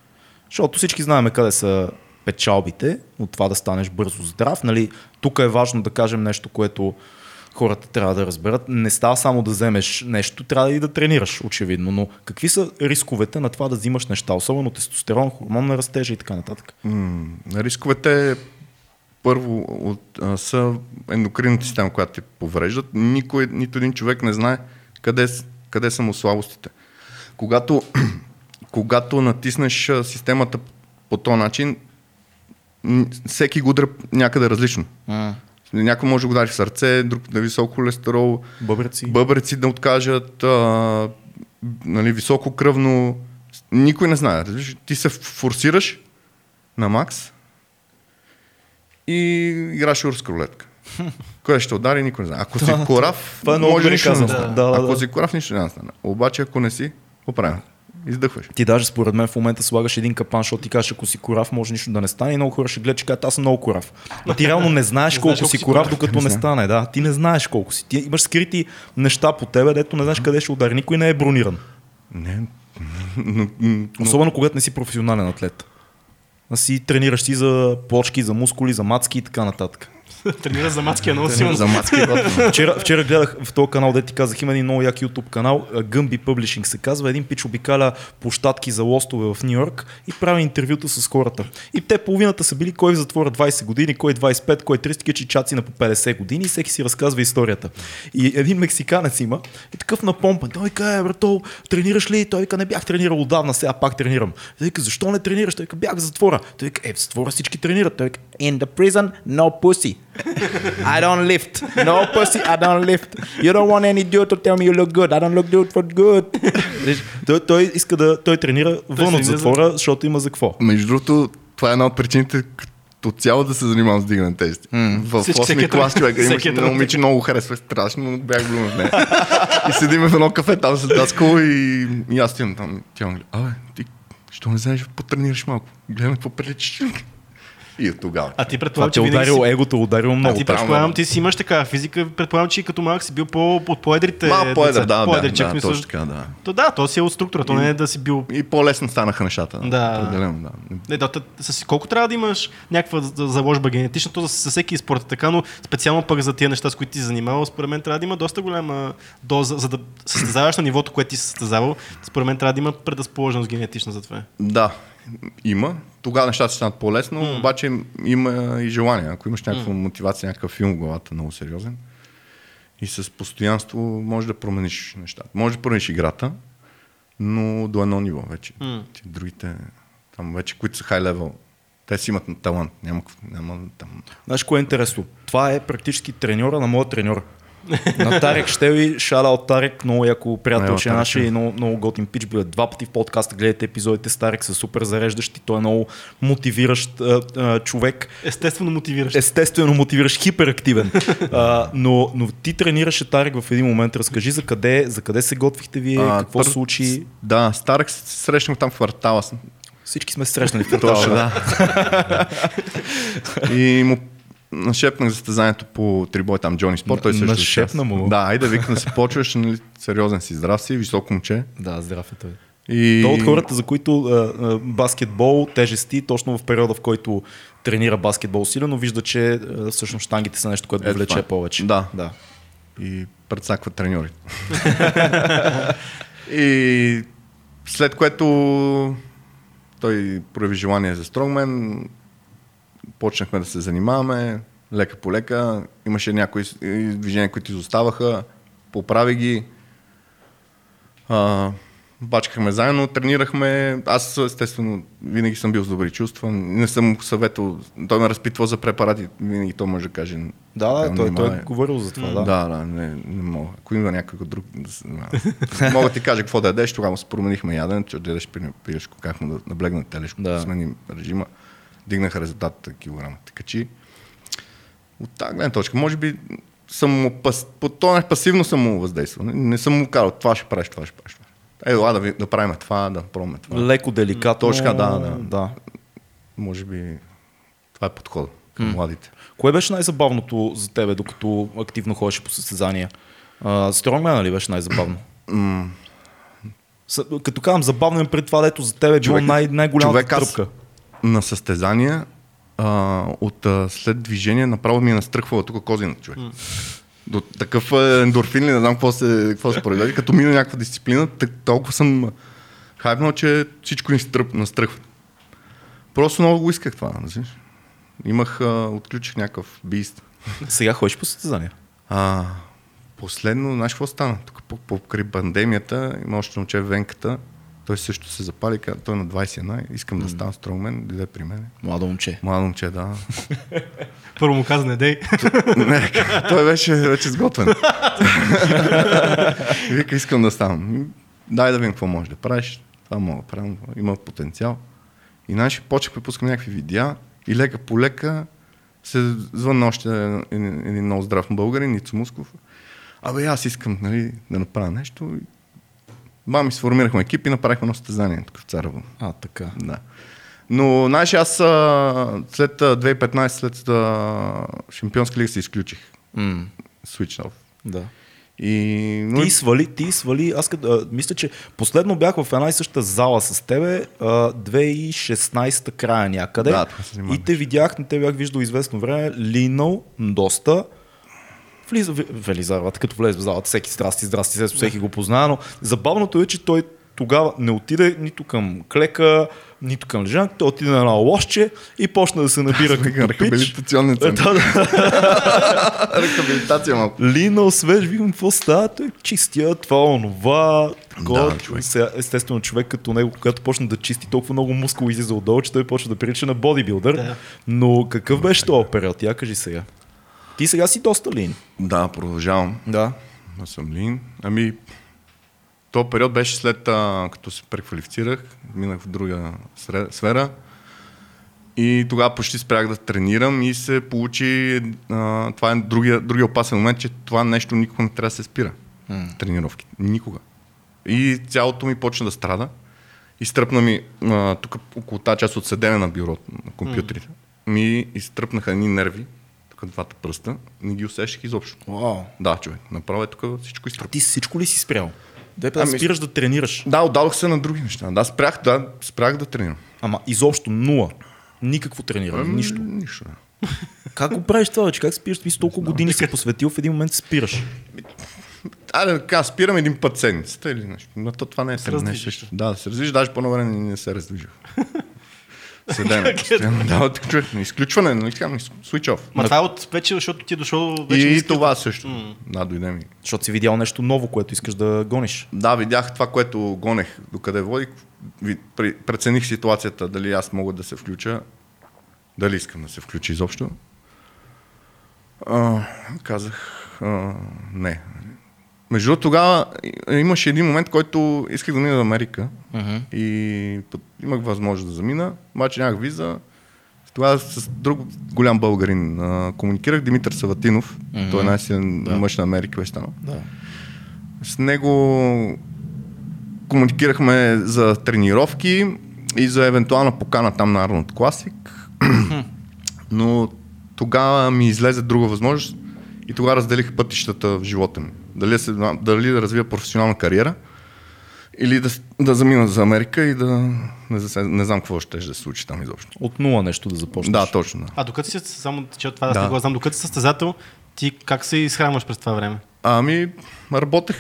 Защото всички знаем къде са печалбите от това да станеш бързо здрав. Нали, тук е важно да кажем нещо, което хората трябва да разберат. Не става само да вземеш нещо, трябва и да тренираш, очевидно. Но какви са рисковете на това да взимаш неща, особено тестостерон, хормон на растежа и така нататък?
М, рисковете първо от, а, са ендокринната система, която те повреждат. Никой, нито един човек не знае къде, къде са му слабостите. Когато, когато натиснеш а, системата по този начин, всеки го удря някъде различно. Някой може да го удари в сърце, друг на висок холестерол,
Бъбреци.
бъбреци да откажат, а, нали, високо кръвно. Никой не знае. Ти се форсираш на макс и играш руска рулетка. Кой ще удари, никой не знае. Ако си корав,
това е
може нищо да не стане.
Да, да,
Ако си корав, нищо да стане. Обаче, ако не си, какво правим? Издъхваш.
Ти даже според мен в момента слагаш един капан, защото ти кажеш, ако си корав, може нищо да не стане и много хора ще гледат, че казват, аз съм много корав. Но ти реално не знаеш колко си корав, докато не стане. Да, ти не знаеш колко си. Ти имаш скрити неща по тебе, дето не знаеш къде ще удари. Никой не е брониран.
Не, но, но,
Особено когато не си професионален атлет. А си тренираш си за плочки, за мускули, за мацки и така нататък.
Тренира за мацки, е много силно.
За е готино.
Вчера, вчера гледах в този канал, де ти казах, има един много як YouTube канал, Gumby Publishing се казва, един пич обикаля площадки за лостове в Нью Йорк и прави интервюта с хората. И те половината са били кой в затвора 20 години, кой 25, кой 30 чичаци на по 50 години и всеки си разказва историята. И един мексиканец има и такъв напомпан. Той казва, брато, тренираш ли? Той вика, не бях тренирал отдавна, сега пак тренирам. Той вика, защо не тренираш? Той вика, бях в затвора. Той вика, е, в затвора всички тренират. Той вика, in the prison, no pussy. I don't lift. No pussy, I don't lift. You don't want any dude to tell me you look good. I don't look good for good. Виж, той, той иска да той тренира вън от затвора, защото има за какво.
Между другото, това е една от причините като цяло да се занимавам с дигане тежести. В
Всички-
8
всеки
клас човек имаше едно момиче, много харесва, страшно, но бях блюм в нея. и седиме в едно кафе там с даскал и, и аз стоям там. Тя ми гледа, абе, ти, що не знаеш, потренираш малко. Гледаме какво приличаш. И от тогава.
А ти предполагам, че
е
винаги си...
ударило, егото е ударило
А
много.
ти предполагам, ти си имаш така физика, предполагам, че и като малък си бил по, от по-едрите
Малко по-едър, да,
по-едър,
да, да, точно така, да.
То, да, то си е от структура, то не е да си бил
И по-лесно станаха нещата.
Да.
Определено, да.
Не, да, с, колко трябва да имаш някаква за- заложба генетична, то за, за всеки спорт е така, но специално пък за тия неща, с които ти се занимавал, според мен трябва да има доста голяма доза, за да състезаваш на нивото, което ти си състезавал, според мен трябва да има предразположеност генетична за това.
Да, има. Тогава нещата ще станат по-лесно, mm. обаче има и желание. Ако имаш някаква mm. мотивация, някакъв филм в главата, много сериозен, и с постоянство можеш да промениш нещата. Можеш да промениш играта, но до едно ниво вече.
Mm.
Ти другите, там вече, които са хай левел, те си имат талант. Няма, няма там.
Знаеш кое е интересно? Това е практически треньора на моят треньор. На Тарек Штеви, шара от Тарек, много яко приятел, ще е
Тарек,
наш и много, много готин пич. Бил е два пъти в подкаста, гледайте епизодите с Тарек, са супер зареждащи, той е много мотивиращ а, а, човек.
Естествено мотивираш.
Естествено мотивиращ, хиперактивен. а, но, но ти тренираше Тарек в един момент. Разкажи за къде, за къде се готвихте вие,
А,
какво
пър-
случи.
Да, Старък се срещнах там в квартала.
Всички сме срещнали в
Точно,
квартала.
да. и му нашепнах за състезанието по трибой там Джони Спорт. Той също
Нашепна му?
Да, айде викам да се почваш, нали, сериозен си, здрав си, високо момче.
Да, здрав е той.
И...
Той от хората, за които а, а, баскетбол, тежести, точно в периода, в който тренира баскетбол силено, вижда, че а, всъщност штангите са нещо, което го влече
това е.
повече.
Да.
да.
и предсаква треньорите. и след което той прояви желание за стронгмен, почнахме да се занимаваме, лека по лека, имаше някои движения, които изоставаха, поправи ги, а, бачкахме заедно, тренирахме. Аз естествено винаги съм бил с добри чувства. Не съм съветвал. Той ме разпитвал за препарати. Винаги той може да каже.
Да, да, той, той е говорил за това.
Да,
Да.
да, не, не мога. Ако има някой друг, да се мога да ти кажа какво да ядеш, тогава се променихме яденето, че да ядеш пирешко, как му да наблегна телешко,
Да.
да. сменим режима, дигнаха резултатите килограма. Така че от тази гледна точка, може би съм пас, по този пасивно съм му въздействал. Не, не съм му казал, това ще правиш, това ще правиш. Е, да, да правим това, да пробваме това.
Леко, деликатно.
Точно така, да, да.
да.
Може би това е подход към младите.
Кое беше най-забавното за тебе, докато активно ходиш по състезания? Стронгмен ли беше най-забавно? Като казвам забавно е пред това, дето за тебе е било
Човек-
най- най-голямата
човек, аз-
тръпка.
На състезания а, от а, след движение направо ми е настръхвала тук козина човек. До такъв ендорфин ли, не знам какво се, какво се произведе. Като мина някаква дисциплина, так, толкова съм хайпнал, че всичко ми стръп, настръхва. Просто много го исках това, разбираш. Имах, а, отключих някакъв бист.
Сега ходиш по състезания.
А, последно, знаеш какво стана? Тук по- покрай пандемията има още момче в Венката. Той също се запали, каза, той е на 21, искам да стана стронгмен, дойде при мен.
Младо момче.
Младо момче, да.
Първо му каза, не дей.
Не, той беше вече сготвен. Вика, искам да ставам. Дай да видим какво можеш да правиш. Това мога да правя. Има потенциал. И значи почнахме, пускаме някакви видеа и лека по лека се звънна още един, един много здрав българин, Ницо Мусков. Абе, аз искам нали, да направя нещо. Мами сформирахме екип и направихме едно състезание тук в Царево.
А, така.
Да. Но, знаеш, аз след а, 2015, след Шампионска лига се изключих.
М,
Switch off.
да.
И... но-
Ти свали, ти свали, аз като, а, мисля, че последно бях в една и съща зала с тебе, а, 2016 края някъде.
Да,
и те видях, не те бях виждал известно време, линал доста. Влиза, в- Велизарват, като влезе в залата, всеки здрасти, здрасти, здрасти, всеки го познава, но забавното е, че той тогава не отиде нито към клека, нито към лежанка, той отиде на едно лошче и почна да се набира като пич.
рехабилитационен център.
да, да.
Рехабилитация малко.
Линал, свеж, викам, какво става? Той чистия, това, онова. Такова.
Да, човек.
Сега, естествено, човек като него, когато почна да чисти толкова много мускул излиза отдолу, че той почва да прилича на бодибилдър.
Да. Но
Но какъв беше този период? Я кажи сега. Ти сега си доста лин.
Да, продължавам.
Да.
Да съм лин. Ами, то период беше след а, като се преквалифицирах, минах в друга сфера и тогава почти спрях да тренирам и се получи, а, това е другия, другия опасен момент, че това нещо никога не трябва да се спира. Тренировки. Никога. И цялото ми почна да страда. Изтръпна ми, а, тук около тази част от седене на бюро, на компютрите, ми изтръпнаха едни нерви, тук двата пръста, не ги усещах изобщо.
Вау.
Да, човек. Направо е тук всичко изтръпна.
Ти всичко ли си спрял? Де да
Ами-
спираш да тренираш.
Да, отдадох се на други неща. Да, спрях, да, спрях да тренирам.
Ама изобщо нула. Никакво трениране,
Ами,
нищо.
Нищо.
Как го правиш това, че как спираш? Ти толкова години си посветил, в един момент спираш.
Айде, така, спирам един път седмицата или нещо. Но то, това не е
раздвижиш.
Да, да се раздвижиш, даже по-ново не, не се раздвижих. Седене. постоянно. да, от човек. Изключване, нали така, switch off.
Ма това е от вече, защото ти е дошъл вече.
И това също. Да, дойде ми.
Защото си видял нещо ново, което искаш да гониш.
Да, видях това, което гонех, докъде водих. Прецених ситуацията, дали аз мога да се включа, дали искам да се включа изобщо. А, казах, а, не. Между другото, тогава и- имаше един момент, който исках да мина в Америка и път- имах възможност да замина, обаче нямах виза. Тогава с друг голям българин а, комуникирах, Димитър Саватинов. Той е най-силен мъж на Америка, беше станал.
Да.
С него комуникирахме за тренировки и за евентуална покана там на Арнолд Класик. Но тогава ми излезе друга възможност и тогава разделих пътищата в живота ми. Дали, да се, дали да развия професионална кариера или да, да замина за Америка и да не, не знам какво ще да се случи там изобщо.
От нула нещо да започнеш.
Да, точно. Да.
А докато си, само че това да,
Да.
да. го знам, докато си състезател, ти как се изхранваш през това време?
Ами, работех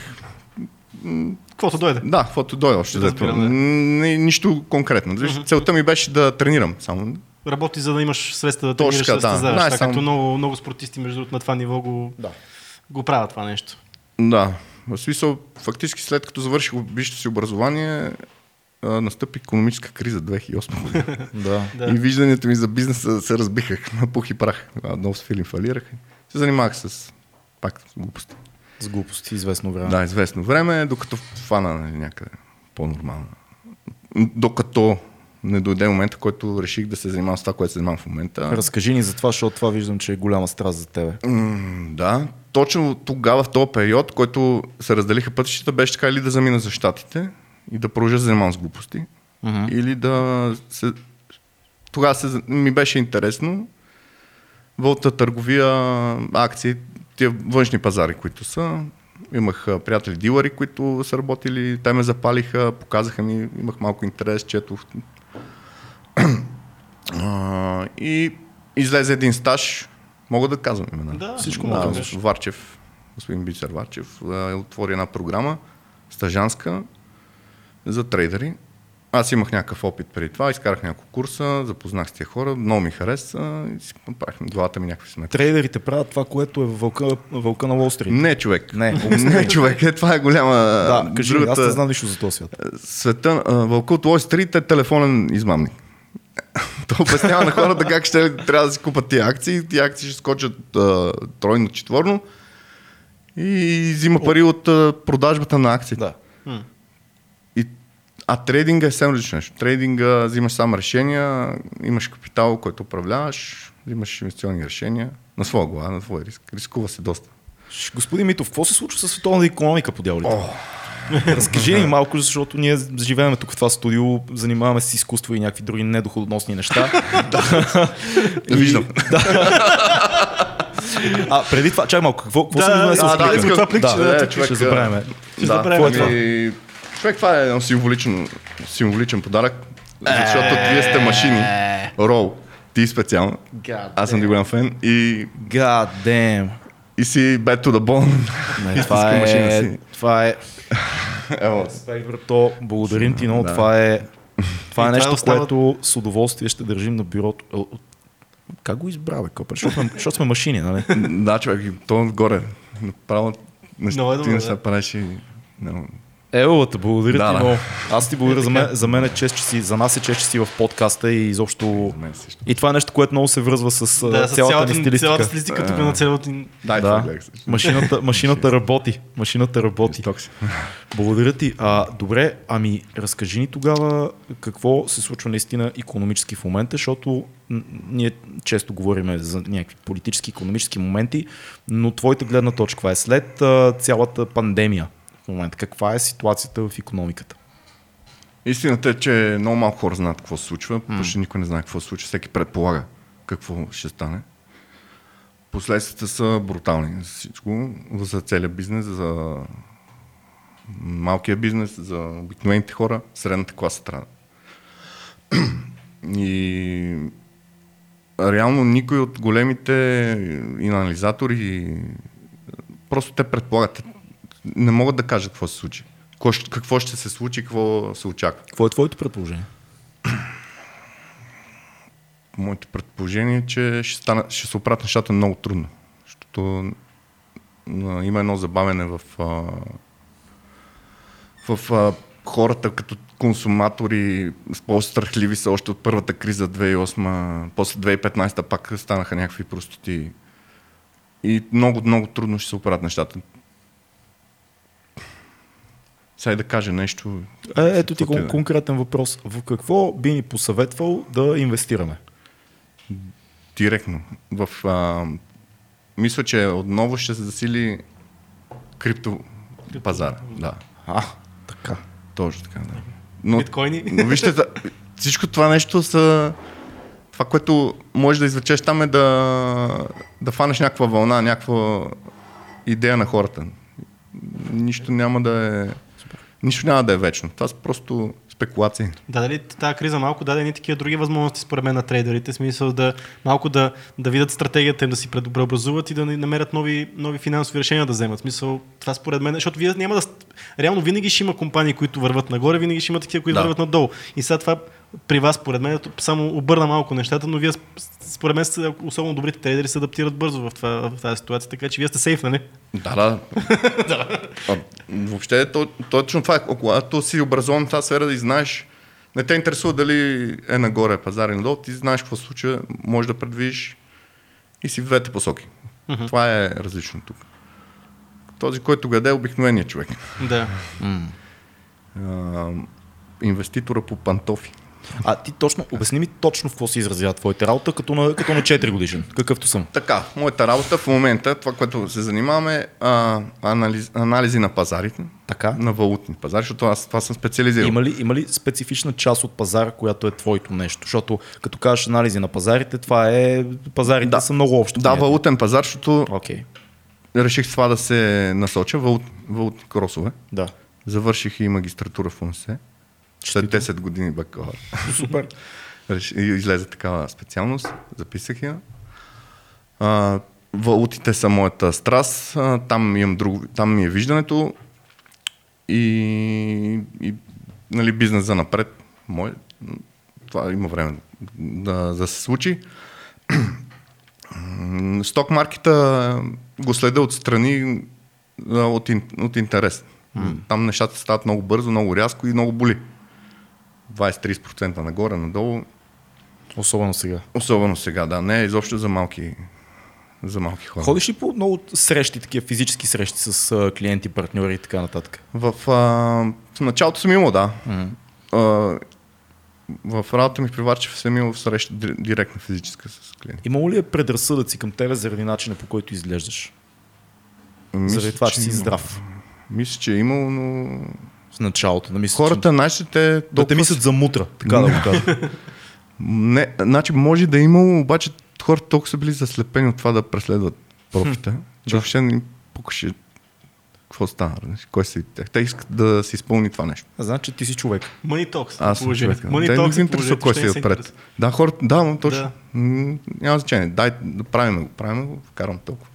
Каквото дойде.
Да, каквото дойде още. Дето.
да.
Не, нищо конкретно. Виж, Целта ми беше да тренирам само.
Работи за да имаш средства да тренираш
така,
да
да. Да,
Да, както много, много спортисти, между другото, на това ниво го,
Да.
го правят това нещо.
Да. В смисъл, фактически след като завърших висшето си образование, а, настъпи економическа криза 2008 година.
да.
Да.
И вижданията ми за бизнеса се разбиха на пух и прах. Много с филм фалирах. Се занимавах с пак с глупости.
С глупости известно време.
Да, известно време, докато фана нали, някъде по-нормално. Докато не дойде момента, който реших да се занимавам с това, което се занимавам в момента.
Разкажи ни за това, защото това виждам, че е голяма страст за тебе.
М, да, точно тогава, в този период, който се разделиха пътищата, беше така или да замина за щатите и да продължа да занимавам с глупости,
Мгм.
или да се... Тогава се... ми беше интересно вълта търговия, акции, тия външни пазари, които са. Имах приятели дилъри, които са работили, те ме запалиха, показаха ми, имах малко интерес, четох. И излезе един стаж, мога да казвам имена.
Да,
Всичко
мога
Да,
да.
Варчев, господин Бисер Варчев, а, отвори една програма, стажанска, за трейдери. Аз имах някакъв опит преди това, изкарах няколко курса, запознах с тия хора, много ми хареса и си направихме главата ми някакви сметки.
Трейдерите правят това, което е вълка, вълка на Уолл Стрит.
Не, човек.
Не,
не, човек. Е, това е голяма...
Да, кажи, ми, аз
другата-
не знам нищо за този свят.
света, Вълка от Уолл Стрит е телефонен измамник. То обяснява на хората как ще трябва да си купат тия акции. Тия акции ще скочат а, тройно, четворно и взима пари от а, продажбата на акциите.
Да.
И, а трейдинга е съвсем различно нещо. Трейдинга взимаш сам решения, имаш капитал, който управляваш, взимаш инвестиционни решения на своя глава, на твой риск. Рискува се доста.
Господин Митов, какво се случва с световната економика по дяволите? Разкажи ни малко, защото ние живеем тук в това студио, занимаваме се с изкуство и някакви други недоходоносни неща.
Да виждам.
А, преди това, чакай малко, какво, какво
Да,
се
да,
донесе
да, да, това пликче,
да,
да,
човек,
ще забравяме.
Да,
забравяме.
това е човек, това е едно символичен, символичен подарък, защото вие сте машини. Рол, ти специално. Аз съм ти голям фен и,
God damn.
И си bad to the bone.
Не,
Истинска
това
машина
е,
си.
това е, брато, благодарим ти много.
Да.
Това е, това е
И това
нещо,
остава-
което с удоволствие ще държим на бюрото. О, Как го избра, бе? Защото сме, защото сме машини, нали?
да, човек, то отгоре. Направо,
Много е
ти
добре,
не се правиш и... No.
Елата, благодаря
Да,
ти
да.
много. Аз ти благодаря за мен, за мен е чест, че си, за нас е чест, че си в подкаста и изобщо... И това е нещо, което много се връзва с,
Да,
цялата,
цялата,
ни стилистика.
цялата стилистика тук на цялото ни...
Да, машината, машината работи. Машината работи. Благодаря ти. А, добре, ами разкажи ни тогава какво се случва наистина економически в момента, защото ние често говорим за някакви политически, економически моменти, но твоята гледна точка е след а, цялата пандемия момента? Каква е ситуацията в економиката?
Истината е, че много малко хора знаят какво се случва, почти никой не знае какво се случва, всеки предполага какво ще стане. Последствията са брутални за всичко, за целият бизнес, за малкия бизнес, за обикновените хора, средната класа страда. И реално никой от големите и анализатори просто те предполагат. Не могат да кажат какво се случи. Какво ще, какво ще се случи, какво се очаква.
Какво е твоето предположение?
Моето предположение е, че ще, стана, ще се оправят нещата много трудно. Защото има едно забавене в, а, в а, хората като консуматори, по-страхливи са още от първата криза 2008, после 2015 пак станаха някакви простоти. И много, много трудно ще се оправят нещата. Сега да кажа нещо.
Е, ето ти кон-
е.
конкретен въпрос. В какво би ни посъветвал да инвестираме?
Директно. В, а, мисля, че отново ще се засили крипто пазара. Да,
А, така.
точно така. Да. Но,
Биткоини.
но вижте, всичко това нещо са... Това, което можеш да извлечеш там е да, да фанеш някаква вълна, някаква идея на хората. Нищо няма да е... Нищо няма да е вечно. Това са просто спекулации.
Да, дали тази криза малко даде ни такива други възможности според мен на трейдерите, смисъл да малко да, да видят стратегията им, да си предобразуват и да намерят нови, нови финансови решения да вземат. Смисъл, това според мен, защото вие няма да... Реално винаги ще има компании, които върват нагоре, винаги ще има такива, които
да.
върват надолу. И сега това при вас, според мен, само обърна малко нещата, но вие, сп- според мен, са- особено добрите трейдери се адаптират бързо в, това, в тази ситуация, така че вие сте сейф, нали?
Да, да. а, въобще, то, точно това е. Когато си образован в тази сфера и знаеш, не те интересува дали е нагоре пазар или надолу, ти знаеш какво случва, можеш да предвидиш и си в двете посоки.
Мгм.
Това е различно тук. Този, който гаде е обикновеният човек.
Да.
А, инвеститора по пантофи.
А ти точно, обясни ми точно в какво се изразява твоята работа, като на, като на 4 годишен, какъвто съм.
Така, моята работа в момента, това, което се занимаваме, а, анализ, анализи на пазарите,
Така.
на валутни пазари, защото аз това съм специализирал.
Има ли, има ли специфична част от пазара, която е твоето нещо? Защото като кажеш анализи на пазарите, това е... Пазарите
Да.
са много общо.
Да,
понятие.
валутен пазар, защото
Окей,
реших това да се насоча, валут, валутни кросове.
да.
Завърших и магистратура в УНСЕ. След 10 години бакалавър.
Супер.
Излезе такава специалност, записах я. А, валутите са моята страст, а, там, имам друго, там ми е виждането и, и нали, бизнес за напред. Мой, това има време да, да се случи. Сток маркета го следа отстрани от, от интерес. Там нещата стават много бързо, много рязко и много боли. 20-30% нагоре, надолу.
Особено сега.
Особено сега, да. Не изобщо за малки, за малки хора.
Ходиш ли по много срещи, такива физически срещи с клиенти, партньори и така нататък?
В, а, в началото съм имал, да. А, в работа ми в Приварчев съм имал среща ди- директно физическа с клиенти.
Имало ли е предразсъдъци към тебе заради начина по който изглеждаш? заради това, че си
има.
здрав.
Мисля, че е имало, но...
В началото. Да мислят,
Хората, знаеш ли, те...
че... да те мислят за мутра, така да го кажа.
Не, значи може да е имало, обаче хората толкова са били заслепени от това да преследват профите, че въобще не им пукаше какво разбираш, кой се тях. Те искат да се изпълни това нещо.
Значи ти си човек.
Money Talks.
Аз съм човек.
Money
Те не ги
е
интересува кой си
не
отпред. Да, хората, да, но точно.
Да.
М, Няма значение. Дай да правим го, правим го, вкарам толкова.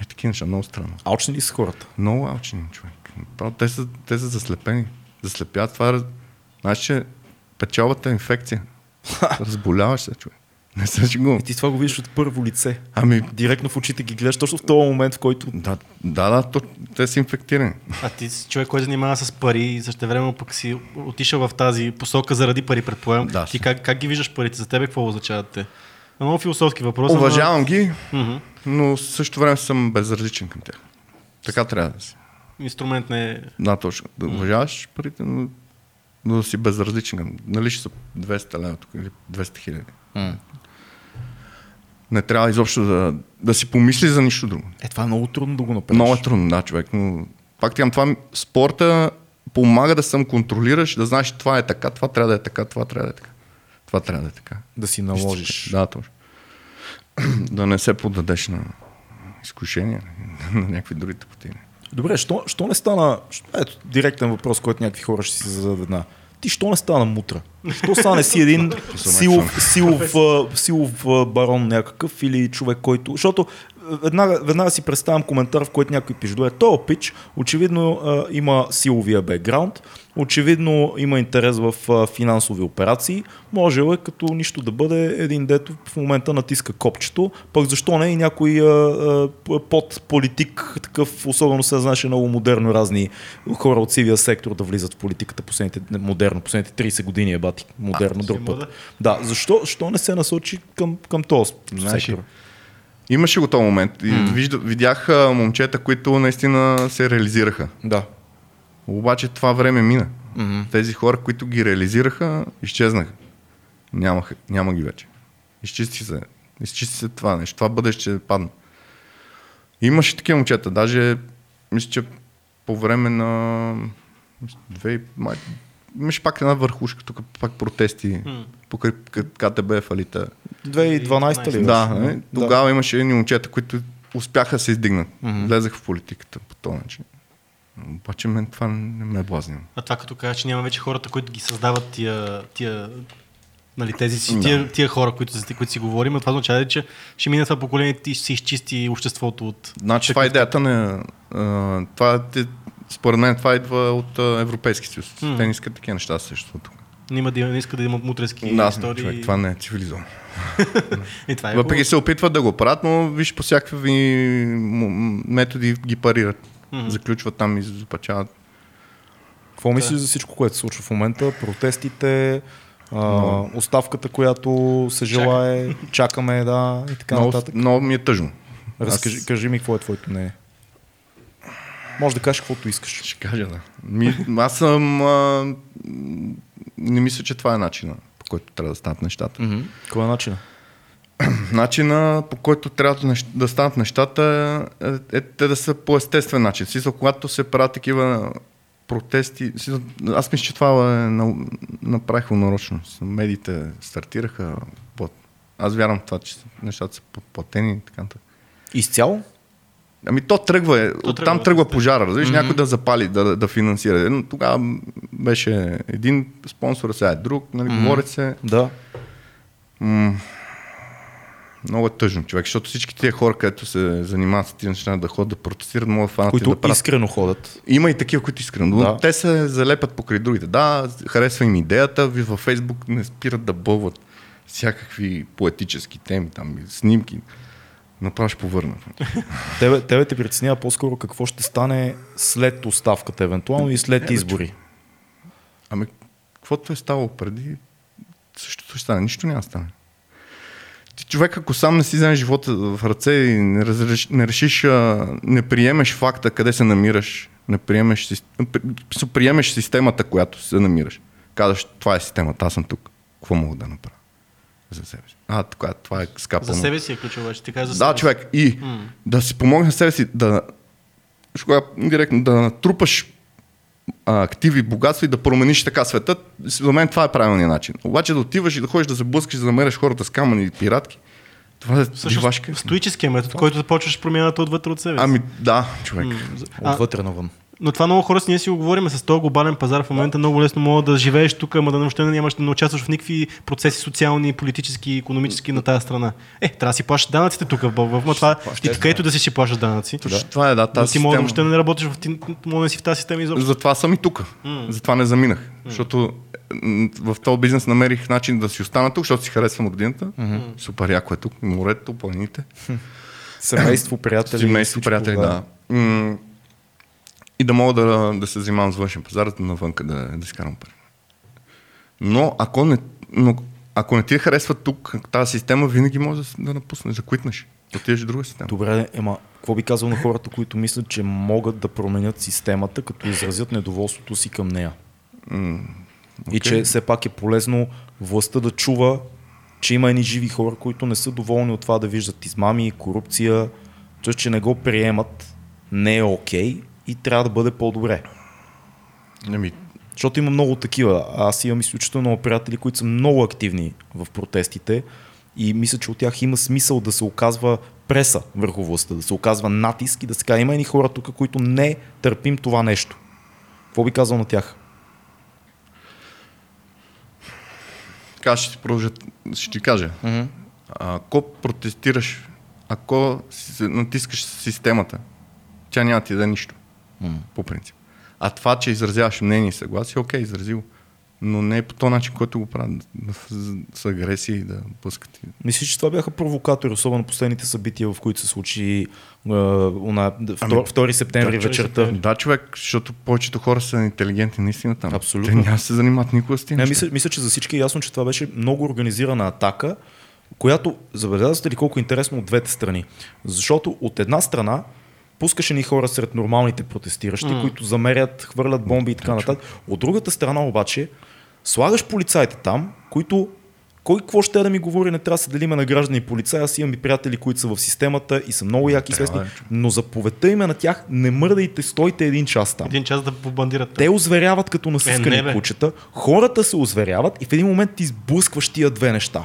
Е, такива неща, много странно.
Алчни ли са хората?
Много алчни човек. Право, те, са, те са заслепени. Заслепяват това. Знаеш, че печалбата е инфекция. Разболяваш се, човек. Не се шегувам.
И ти това го виждаш от първо лице.
Ами,
Директно в очите ги гледаш точно в този момент, в който
да, да, да то, те са инфектирани.
А ти си човек, който занимава с пари и също време пък си отишъл в тази посока заради пари, предполагам.
Да.
Ти как, как ги виждаш парите? За тебе какво означават те? Много философски въпрос.
Уважавам ги,
Но... Мгм.
но в същото време съм безразличен към тях. Така трябва да си.
Инструмент не е...
Да, точно. Да уважаваш парите, но, но да си безразличен. Нали ще са 200 лева тук или 200 хиляди. Не трябва изобщо да, да си помисли за нищо друго.
е това е много трудно да го направиш.
Много е трудно, да, човек, но пак ти това спорта помага да съм контролираш, да знаеш това е така, това трябва да е така, това трябва да е така. Това трябва да е така.
Да си наложиш.
Да, точно. да не се поддадеш на изкушения, на някакви други тъпотини.
Добре, що, що не стана... Ето, директен въпрос, който някакви хора ще си зададат една. Ти що не стана мутра? Що стане си един силов, силов, силов а, барон някакъв или човек, който... Защото веднага, веднага си представям коментар, в който някой добре, този пич очевидно а, има силовия бекграунд, очевидно има интерес в а, финансови операции, може е като нищо да бъде един дето в момента натиска копчето, пък защо не и някой а, а, под политик, такъв, особено се знаеше много модерно разни хора от сивия сектор да влизат в политиката последните, не, модерно, последните 30 години е бати, модерно
си
друг път. Да, защо, защо не се насочи към, към този
Знаеш ли,
сектор?
Имаше го този момент. И вижда, видях а, момчета, които наистина се реализираха.
Да.
Обаче това време мина.
Мгм.
Тези хора, които ги реализираха, изчезнаха. Нямаха, няма ги вече. Изчисти се. Изчисти се това нещо. Това бъдеще падна. Имаше такива момчета. Даже, мисля, че по време на... мисля, Две, май, имаше пак една върхушка, тук пак протести, покрай КТБ фалита.
2012 ли?
Да, не? тогава имаше едни момчета, които успяха да се издигнат. Влезах в политиката по този начин. Обаче мен това не ме е блазня.
А това като кажа, че няма вече хората, които ги създават тия, тия нали, тези си,
Да.
тия, тия хора, които, за които си говорим, а това означава, че ще мине това поколение и ще се изчисти обществото от...
Значи това е идеята на... Това, е- според мен това идва от Европейски съюз.
М.
Те не искат такива неща съществуват тук.
Не, има да, не иска да имат мутрески
Да,
истории.
човек, това не е цивилизовано.
И това е
Въпреки
хубаво.
се опитват да го правят, но виж по всякакви методи ги парират.
Мгм.
Заключват там и запачават.
Какво мислиш за всичко, което се случва в момента? Протестите, а, оставката, която се желае, чакаме, да, и така
Много,
нататък.
много ми е тъжно.
Разкажи,
Аз-
кажи ми какво е твоето мнение. Може да кажеш каквото искаш.
Ще кажа, да. Ми, аз съм... А, не мисля, че това е начина, по който трябва да станат нещата.
Mm-hmm. Кой е начинът?
Начина, по който трябва да, нещ- да станат нещата е, е те да са по естествен начин. Смисъл, когато се правят такива протести, смисъл, аз мисля, че това е, на, направиха нарочно. Медиите стартираха. Под... Аз вярвам в това, че нещата са подплатени и така нататък.
Изцяло?
Ами то тръгва,
тръгва,
оттам тръгва пожара, разбираш,
Мгм.
някой да запали, да, да финансира. Но Тогава беше един спонсор, сега е друг, нали,
Мгм.
говорят се.
Да.
М- много е тъжно, човек, защото всички тия хора, където се занимават с тези неща, да ходят да протестират, могат да фанат
Които
да правят.
искрено ходят.
Има и такива, които искрено, но
Да.
те се залепят покрай другите. Да, харесва им идеята, ви във Фейсбук не спират да бълват всякакви поетически теми, там, снимки. Направо ще повърнат.
Тебе, тебе те притеснява по-скоро какво ще стане след оставката, евентуално и след
бе,
избори.
Ами, каквото е ставало преди, същото ще стане. Нищо няма да стане. Ти човек, ако сам не си вземеш живота в ръце и не, разреш, не решиш, а, не приемеш факта къде се намираш, не приемеш, приемеш системата, която се намираш. Казваш, това е системата, аз съм тук. Какво мога да направя за себе си? А, това, това е скапано.
За себе си е ключово, вече ти кажа за
Да,
себе си.
човек. И
М.
да си помогнеш на себе си да, виж кога, директно, да натрупаш а, активи, богатства и да промениш така света, за мен това е правилният начин. Обаче да отиваш и да ходиш да се блъскаш, да намериш хората с камъни и пиратки, Това е
Всъщност,
живашка.
стоическия метод, който започваш промяната отвътре от себе си.
Ами да, човек.
А-
Отвътре навън.
Но това много хора ние си го говорим с този глобален пазар в момента много лесно мога да живееш тук, ама да въобще не нямаш да не участваш в никакви процеси социални, политически, економически на тази страна. Е, трябва да си плащаш данъците тук в Бългов, но това и където да си си плащаш данъци.
Точно това е, да, тази
ти може да
система.
въобще да не работиш в да си в тази система изобщо.
Затова съм и тук. Затова не заминах. Защото в този бизнес намерих начин да си остана тук, защото си харесвам родината. Супер яко е тук. Морето, планините.
Семейство, приятели.
Семейство, приятели, да. И да мога да, да се занимавам с външен пазар, навънка да, да си карам пари. Но ако не, но ако не ти харесва тук тази система, винаги може да, да напуснеш, да квитнеш. Да отидеш в друга система.
Добре, ема, какво би казал на хората, които мислят, че могат да променят системата, като изразят недоволството си към нея? И че все пак е полезно властта да чува, че има едни живи хора, които не са доволни от това да виждат измами, корупция, т.е. че не го приемат, не е окей и трябва да бъде по-добре.
Ами,
Защото има много такива. Аз имам изключително много приятели, които са много активни в протестите и мисля, че от тях има смисъл да се оказва преса върху властта, да се оказва натиск и да се казва, има едни хора тук, които не търпим това нещо. Какво би казал на тях?
така ще ти продължа, ще ти кажа. Ако протестираш, ако натискаш системата, тя няма да ти даде нищо. По принцип. А това, че изразяваш мнение и съгласие, окей, изрази го. Но не е по този начин, който го правят. С, с агресия и да пускат.
Мисля, че това бяха провокатори, особено последните събития, в които се случи е, на 2 септември
да,
вечерта.
Да, човек, защото повечето хора са интелигентни наистина там.
Абсолютно.
Те няма се занимават никога с тия
Не, мисля, мисля, че за всички е ясно, че това беше много организирана атака, която, забелязате ли колко е интересно от двете страни? Защото от една страна пускаше ни хора сред нормалните протестиращи, mm. които замерят, хвърлят бомби и така нататък. От другата страна обаче, слагаш полицаите там, които кой какво ще е да ми говори, не трябва да се делиме на граждани и полицаи. Аз имам и приятели, които са в системата и са много яки и
Трябва,
свестни,
човек.
но заповедта им е на тях, не мърдайте, стойте един час там.
Един час да побандират.
Те озверяват като насъскани
Е,
кучета, хората се озверяват и в един момент ти сблъскваш тия две неща.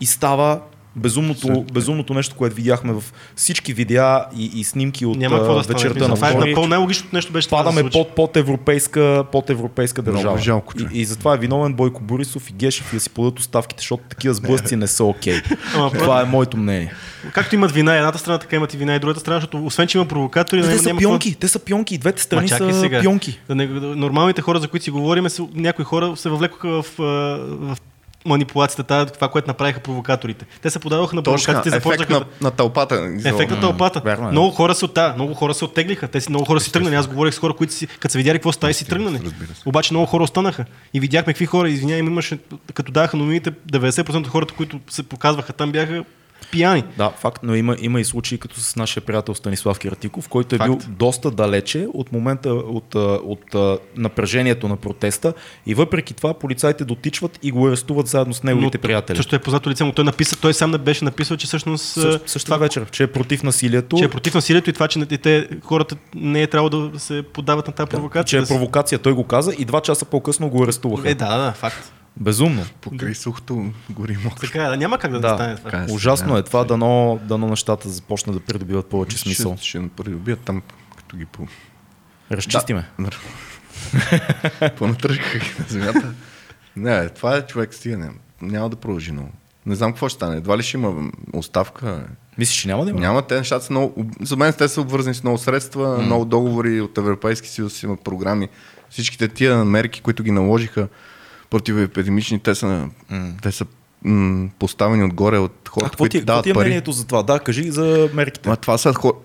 И става безумното, безумното нещо, което видяхме в всички видеа и, и снимки от
Няма да
вечерта на
Това е напълно най-логичното нещо беше да
Падаме
случи.
под, под, европейска, под европейска
Много
държава.
жалко,
и, и затова е виновен Бойко Борисов и Гешев и да си подадат оставките, защото такива сблъсъци не са окей.
Ама,
Това е моето мнение.
Както имат вина едната страна, така имат и вина и другата страна, защото освен, че има провокатори,
Те
няма,
са
няма какво-
пионки, те са пионки, и двете страни са
сега.
пионки.
Да не, да- нормалните хора, за които си говорим, са, някои хора се въвлекоха в, а, в манипулацията, тази, това, което направиха провокаторите. Те се подаваха на провокациите,
ефект
започнаха
на, на тълпата.
Ефект на тълпата.
Вярно е.
Много хора се оття, много хора се оттеглиха. Те си, много хора си тръгнали. Аз говорих с хора, които си, като са видяли какво става и си тръгнали. Обаче много хора останаха. И видяхме какви хора, извинявай, имаше, като даваха новините, 90% от хората, които се показваха там, бяха пияни.
Да, факт, но има, има и случаи като с нашия приятел Станислав Киратиков, който е
Факт.
бил доста далече от момента от, от, а, напрежението на протеста и въпреки това полицайите дотичват и го арестуват заедно с неговите приятели.
Също е познато лице му. Той, написа, той сам не беше написал, че всъщност
Също, същата вечер, че е против насилието,
че е против насилието и това, че те, хората не е трябвало да се подават на тази
че
провокация.
е
да се-
провокация. Той го каза и два часа по-късно го арестуваха.
Е, да, да, факт.
Безумно.
Покрай сухото гори мокро.
Така е, да, няма как да,
Да.
стане това.
Е.
Ужасно
Да.
е това, дано, дано нещата започнат да придобиват повече смисъл.
Ще, ще придобият там, като ги по...
Разчистиме.
Понатръжкаха ги на земята. Не, това е човек стига. Не, няма да продължи много. Не знам какво ще стане. Едва ли ще има оставка.
Мислиш, че няма да има?
Няма, те нещата са много... За мен те са обвързани с много средства, mm. много договори от Европейски съюз, има програми. Всичките тия мерки, които ги наложиха противоепидемични, те са, mm. те са м- поставени отгоре от
А
хората,
ти,
които
е- какво
дават
ти е
пари.
мнението за това? Да, кажи за мерките.
Ма това са хора.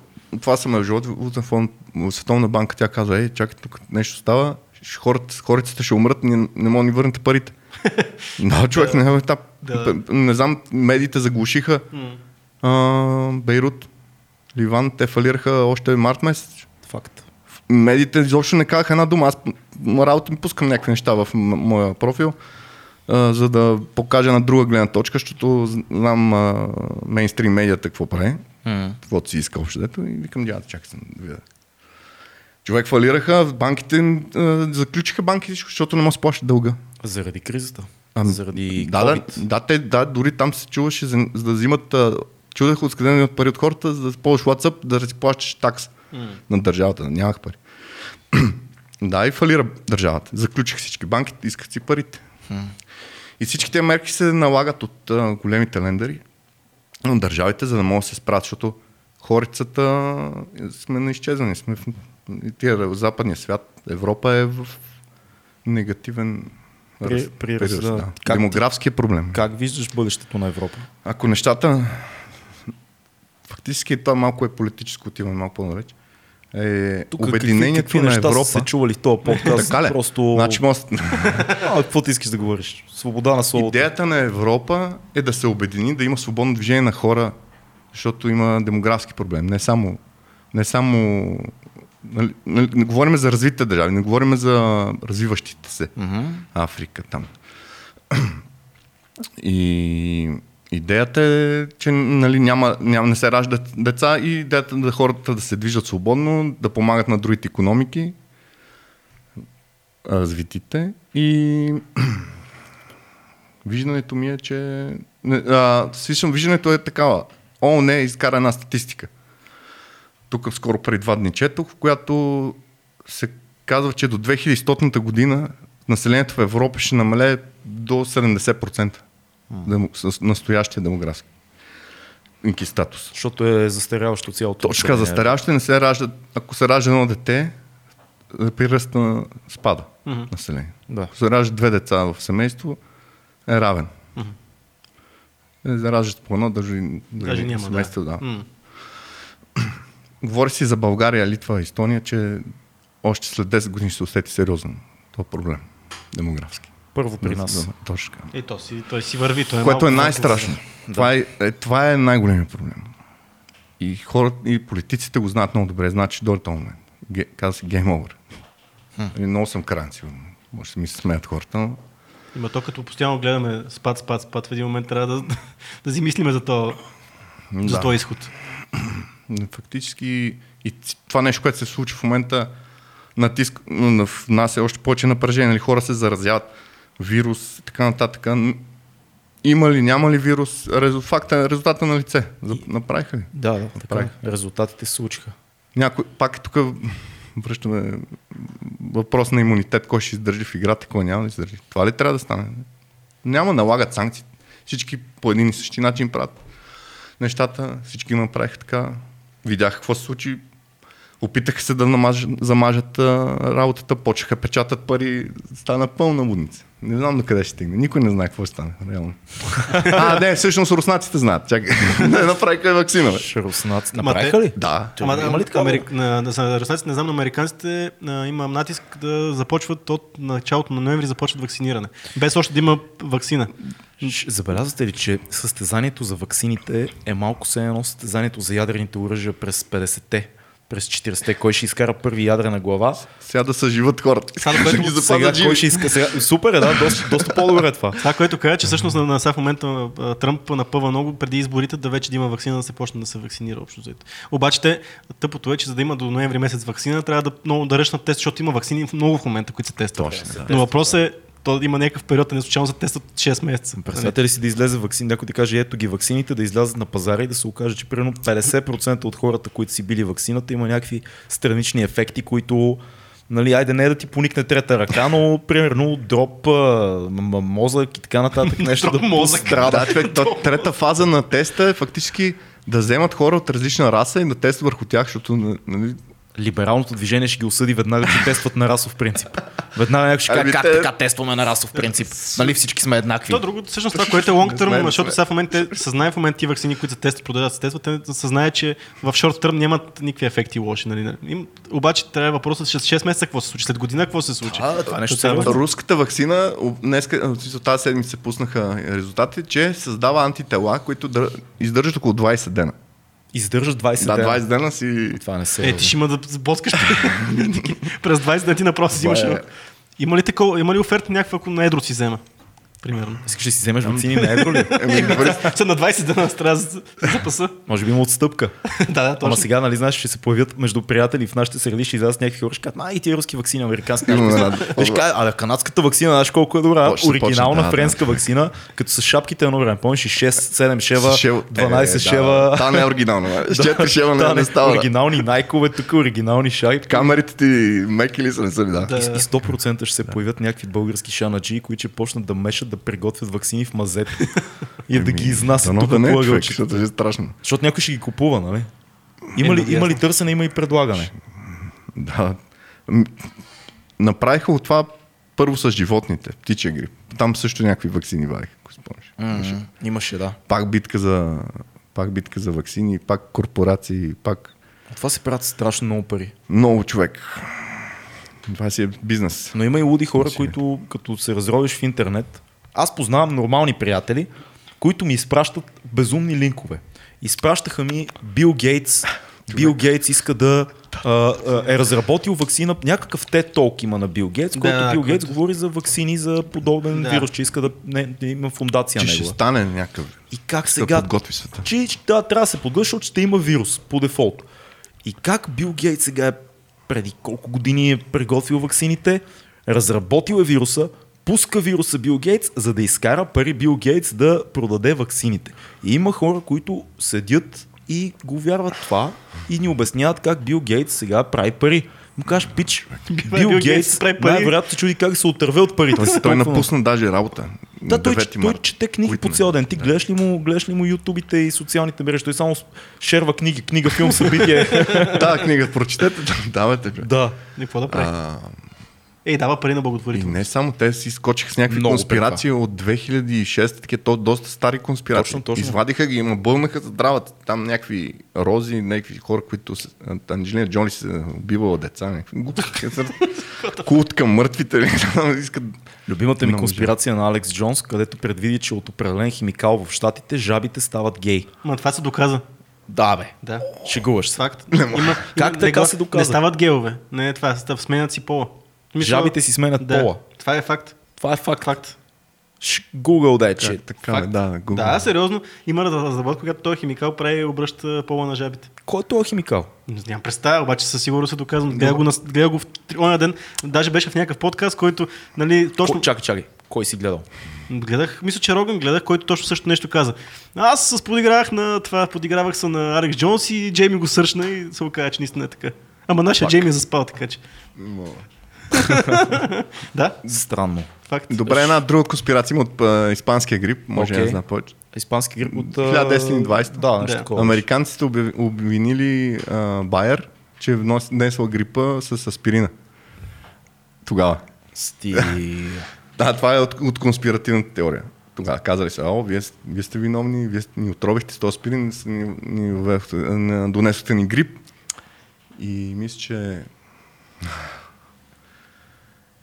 Това са международен фонд, Световна банка, тя казва, ей, чакай, тук нещо става, хората, хората ще умрат, не, не мога да ни върнете парите. да, човек, не, е етап.
Да.
не знам, медиите заглушиха а, Бейрут, Ливан, те фалираха още март месец.
Факт.
Медиите изобщо не казаха една дума. Аз работа ми пускам някакви неща в м- моя профил, а, за да покажа на друга гледна точка, защото знам а, мейнстрим медията какво прави каквото си иска общо дето и викам, дядо, чакай съм да видя. Човек фалираха, банките а, заключиха банки, защото не може да се плаща дълга.
Заради кризата.
Ами,
Заради
Да, да,
COVID.
да, те, да, дори там се чуваше, за, за да взимат а, чудех откъде да имат пари от хората, за да ползваш WhatsApp, да си плащаш такса на държавата. Нямах пари. да, и фалира държавата. Заключих всички банки, исках си парите. И всички тези мерки се налагат от а, големите лендери на държавите, за да могат да се справят, защото хорицата сме на изчезване. Сме в, тия западния свят, Европа е в негативен
При- при
период, да.
Как
Демографски е проблем.
Как виждаш бъдещето на Европа?
Ако нещата, фактически това малко е политическо, отиваме малко по-далеч, е
Тук какви,
обединението
какви
на
неща
Европа.
са се чували в този подкаст?
Така ли?
Просто...
Значи, може...
А, какво ти искаш да говориш? Свобода на словото.
Идеята на Европа е да се обедини, да има свободно движение на хора, защото има демографски проблем. Не само, не само нали, нали, не говорим за развитите държави, не говорим за развиващите се.
Мгм.
Африка там. И идеята е, че нали, няма, няма, не се раждат деца и идеята е да хората да се движат свободно, да помагат на другите економики, развитите и виждането ми е, че... А, свишам, виждането е такава. О, не, изкара една статистика. Тук скоро преди два дни четох, в която се казва, че до 2100 година населението в Европа ще намалее до 70% демо, с настоящия демографски статус.
Защото е застаряващо цялото.
Точно така, не се раждат, ако се ражда едно дете, приръста спада
Мгм.
население.
Да.
Ако се раждат две деца в семейство, е равен. Е, За раждат по едно, даже,
Даже няма,
семейство, да.
да. М.
Говори си за България, Литва, Естония, че още след 10 години ще се усети сериозно този проблем. Демографски.
Първо при нас.
Да, точно така.
Е, то си, той си върви. Той е
Което е най-страшно. Това, е, е, това е най-големият проблем. И хората, и политиците го знаят много добре. Значи дойде този момент. Ге, казва се гейм овер. И много съм крайен, сигурно. Може да ми се смеят хората, но
Има то, като постоянно гледаме спад, спад, спад, в един момент трябва да, да си мислиме за то, за
Да.
този изход.
Фактически и това нещо, което се случва в момента, натиск, в нас е още повече напрежение. Нали? Хора се заразяват, вирус и така нататък. Има ли, няма ли вирус? Факта, резултата на лице. Направиха ли?
Да, да, така.
Правих.
е. Резултатите се случиха.
Някой, пак тук връщаме въпрос на имунитет, кой ще издържи в играта, кой няма да издържи. Това ли трябва да стане? Няма налагат санкции. Всички по един и същи начин правят нещата, всички направиха така. Видяха какво се случи, опитаха се да намажат, замажат а, работата, почеха печатат пари, стана пълна лудница. Не знам до къде ще стигне. Никой не знае какво ще стане, реално. а, не, всъщност руснаците знаят. Чакай. не направиха вакцина, бе.
Шаруснаци.
Ама
Направиха ли?
Да.
Ама,
има ли такава?
Америк... на, на, на, руснаците, не знам, на американците а, има натиск да започват от началото на ноември започват вакциниране. Без още да има вакцина.
Забелязвате ли, че състезанието за ваксините е малко се едно състезанието за ядрените оръжия през 50-те, през 40-те, кой ще изкара първи ядрена глава.
Сега да съживат хората.
Само което
ги
Сега кой ще иска сега. Супер е, да, доста, доста по-добре е това.
Това, което каза, че всъщност на, на сега в момента Тръмп напъва много преди изборите да вече да има вакцина да се почне да се вакцинира общо взето. Обаче те, тъпото е, че за да има до ноември месец вакцина, трябва да много да ръчнат тест, защото има вакцини много в момента, които се тестват.
Точно,
Но въпросът е, то има някакъв период, а не случайно се тестват 6 месеца.
Представете ли си да излезе вакцин, някой ти каже, ето ги ваксините, да излязат на пазара и да се окаже, че примерно 50% от хората, които си били ваксината, има някакви странични ефекти, които Нали, айде не да ти поникне трета ръка, но примерно дроп, а, м- м- мозък и така нататък нещо да
мозък.
Да, човек, трета фаза на теста е фактически да вземат хора от различна раса и да тестват върху тях, защото нали,
Либералното движение ще ги осъди веднага, че тестват на расов принцип. Веднага някой ще каже,
Ами
как
те-
така тестваме на расов принцип? Нали всички сме еднакви.
То друго, всъщност това, което е term,
не
защото сега в момента те съзнае в момента ти вакцини, които се тестват, продължават да се тестват, те съзнае, че в short term нямат никакви ефекти лоши. Нали? Им, обаче трябва въпросът след 6 месеца какво се случи, след година какво се случи.
А, това нещо
Това е
сериозно.
руската вакцина, днес, тази седмица се пуснаха резултати, че създава антитела, които дър... издържат около 20 дена.
Издържаш 20
Да,
дена.
20 дена си...
Това не се
Е, ти ще има да сблъскаш през 20 дни ти направо си взимаш.
Е-
Има ли, такова, има ли оферта някаква, ако на едро си взема? Примерно.
Искаш да си вземеш вакцини на евро ли?
Еми, добре,
Са на 20 дена трябва да запаса.
Може би има отстъпка.
да, да,
Ама
точно.
сега, нали, знаеш, ще се появят между приятели в нашите среди, ще излязат някакви хора, ще кажат, а и тия руски
една-
ще кажат, а канадската вакцина, знаеш колко е добра, оригинална френска вакцина, като с шапките едно време. Помниш и 6, 7 шева,
С шева.
12
Е,
шева.
Та не е оригинално. бе. С 4 шева не, става.
Оригинални найкове, тук оригинални шайки.
Камерите ти меки ли са, не са ли? Да.
И 100% ще се появят някакви български шанаджи, които ще почнат да мешат да приготвят вакцини в мазето и да ги изнасят
Дано
тук
да не е човек, защото е страшно.
Защото някой ще ги купува, нали? Има ли,
Е,
има ли търсене, има и предлагане.
Да. Направиха от това първо с животните, птичия грип. Там също някакви вакцини вадиха, ако спомняш.
М, Имаше, да.
Пак битка за пак битка за вакцини, пак корпорации, пак
От това се правят страшно много пари.
много човек. Това си е бизнес.
Но има и луди хора,
Значи-
които като се разровиш в интернет, аз познавам нормални приятели, които ми изпращат безумни линкове. Изпращаха ми Бил Гейтс. Бил Гейтс иска да а, е разработил вакцина, някакъв TED Talk има на Бил Гейтс, който
да,
Бил
който-
Гейтс говори за вакцини за подобен
Да.
вирус, че иска да, не, да има фундация
Че ще
негова.
стане някакъв.
И как
Да
сега
подготви света.
че да, трябва да се подготви, защото ще има вирус по дефолт. И как Бил Гейтс сега е преди колко години е приготвил ваксините, разработил е вируса, пуска вируса Бил Гейтс, за да изкара пари Бил Гейтс да продаде ваксините. И има хора, които седят и го вярват това и ни обясняват как Бил Гейтс сега прави пари. Му кажеш, пич, Бил,
Бил Гейтс
най-вероятно се чуди как се отърве от парите.
Той,
си
той напусна даже работа.
да, той,
9
той
март.
чете книги по цял ден. Ти гледаш ли му, гледаш ли му ютубите и социалните мрежи? Той само шерва книги, книга, филм, събитие.
Тази книга прочетете, давайте. бе.
да.
И какво да прави? Ей, дава пари на
и
благотворителност.
не само те си скочиха с някакви
Много
конспирации от 2006, такива то доста стари конспирации.
Точно, точно.
Извадиха ги, има бълнаха здравата. Там някакви рози, някакви хора, които с- Анджелина Джоли се убивала деца. Някакви глупости. Култ към мъртвите. Искат...
Любимата ми
Много
конспирация на Алекс Джонс, където предвиди, че от определен химикал в щатите жабите стават гей.
Ма това се доказа.
Да, бе.
Да.
Шегуваш се.
Факт. Има,
Как
не
така се доказа?
Не стават геове. Не, това став, сменят си пола. Мисля,
Жабите си сменят
да,
пола.
Това е факт.
Това е факт.
Факт.
Google that shit.
Така,
Факт.
да, Google.
Да, сериозно. Има разработка, когато този химикал прави и обръща пола на жабите.
Кой е този химикал?
Не Нямам представа, обаче със сигурност се доказвам. Гледа го, на, гледа го в оня ден. Даже беше в някакъв подкаст, който, нали, точно...
Ко- Чакай, чакай. Кой си гледал?
Гледах, мисля, че Роган гледах, който точно също нещо каза. Аз с подигравах на това, подигравах се на Алекс Джонс и Джейми го сършна и се оказа, че наистина е така. Ама нашия
Пак.
Джейми е заспал, така че. Да,
Странно.
факт.
Добре, една друга конспирация има от а, испанския грип. Може
Окей.
да знае повече.
Испански грип от...
1920.
Да, нещо
Да.
такова.
Американците обвинили а, Байер, че е внесла грипа с аспирина. Тогава.
Сти...
Да, това е от, от конспиративната теория. Тогава казали са, о, вие, вие сте виновни, вие ни отровихте с този аспирин, ни, ни а, донесохте ни грип. И мисля, че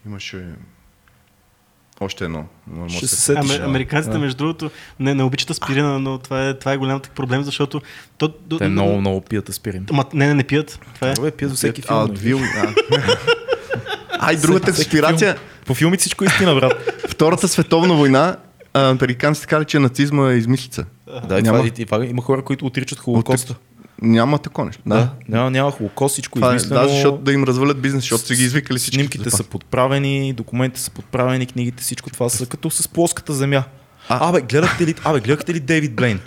имаше още едно.
Ще
да
се
се-
сетиш.
Аме, американците,
Да.
между другото, не, не обичат аспирина, но това е, това е голям проблем, защото... То, до,
Те много, много пият аспирин.
Ма, не, не, не пият. Това е.
Добре, пият за всеки
А,
филм. нали?
Адвил, а. А, и другата конспирация,
филм. По филмите всичко е истина, брат.
Втората световна война, а, американците казали, че нацизма е измислица.
да, и
Няма.
това, и, и, това, има хора, които отричат холокоста.
Няма такова нещо. Да.
Да. Няма, няма холокост, всичко
Това е,
измислено.
да, защото да им развалят бизнес, защото са ги извикали всички.
Снимките са подправени, документите са подправени, книгите, всичко това са като с плоската земя.
А.
Абе, гледахте ли, абе, гледахте ли Дейвид Блейн?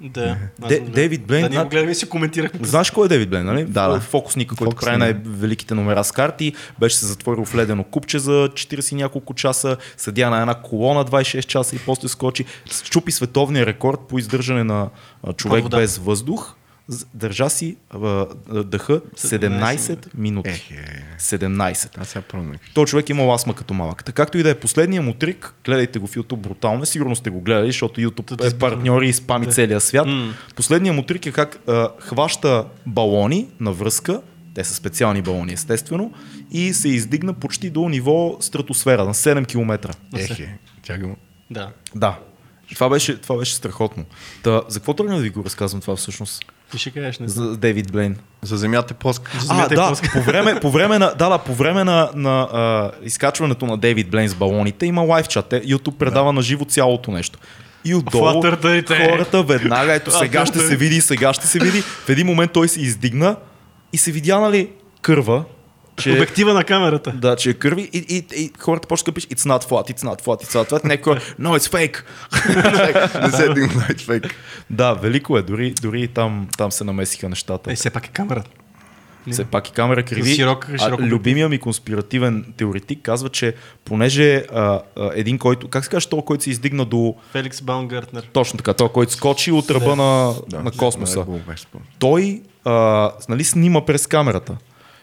Да.
Де-. Дейвид Блейн,
Да, ние
над-
го гледаме и си коментирахме.
Знаеш кой е Дейвид Блейн, нали?
Да, да.
Фокусника, който
Фокусник.
прави най-великите номера с карти, беше се затворил в ледено купче за 40 и няколко часа, седя на една колона 26 часа и после скочи, чупи световния рекорд по издържане на човек
вода.
без въздух, държа си а, а, дъха 17 минути.
Ех, е.
17.
Аз сега.
Той човек има астма като малък. Така както и да е последния му трик, гледайте го в YouTube брутално, сигурно сте го гледали, защото YouTube е партньор и спами целия свят.
М.
Последният му трик е как а, хваща балони на връзка, те са специални балони естествено, и се издигна почти до ниво стратосфера на 7 км.
Ех, е. Тяга му.
Да.
Да. Това беше, това беше страхотно. Та, за какво тръгна да ви го разказвам това всъщност?
Ти ще кажеш, не.
За Дейвид Блейн.
За земята е плоска.
За
А,
земята е
да,
плоска.
по време, по време на, да, да, по време на, на а, изкачването на Дейвид Блейн с балоните има лайв чат. YouTube предава на живо цялото нещо. И отдолу хората веднага, ето сега ще се види, сега ще се види. В един момент той се издигна и се видя, нали, кърва, че,
Обектива на камерата.
да, че е кърви и, и, и хората почнаха да пишат It's not flat, it's not flat, it's not flat. Някой, no, it's fake.
Не се един найт фейк.
Да, велико е, дори, дори там, там се намесиха нещата.
Е, все пак е камера.
Все пак и камера криви.
Широк-
а,
широк
любимия ми конспиративен теоретик казва, че понеже а, а, един, който, как се казва, той, който се издигна до
Феликс Баумгартнер.
точно така, той, който скочи от ръба на, на космоса, той а, нали, снима през камерата.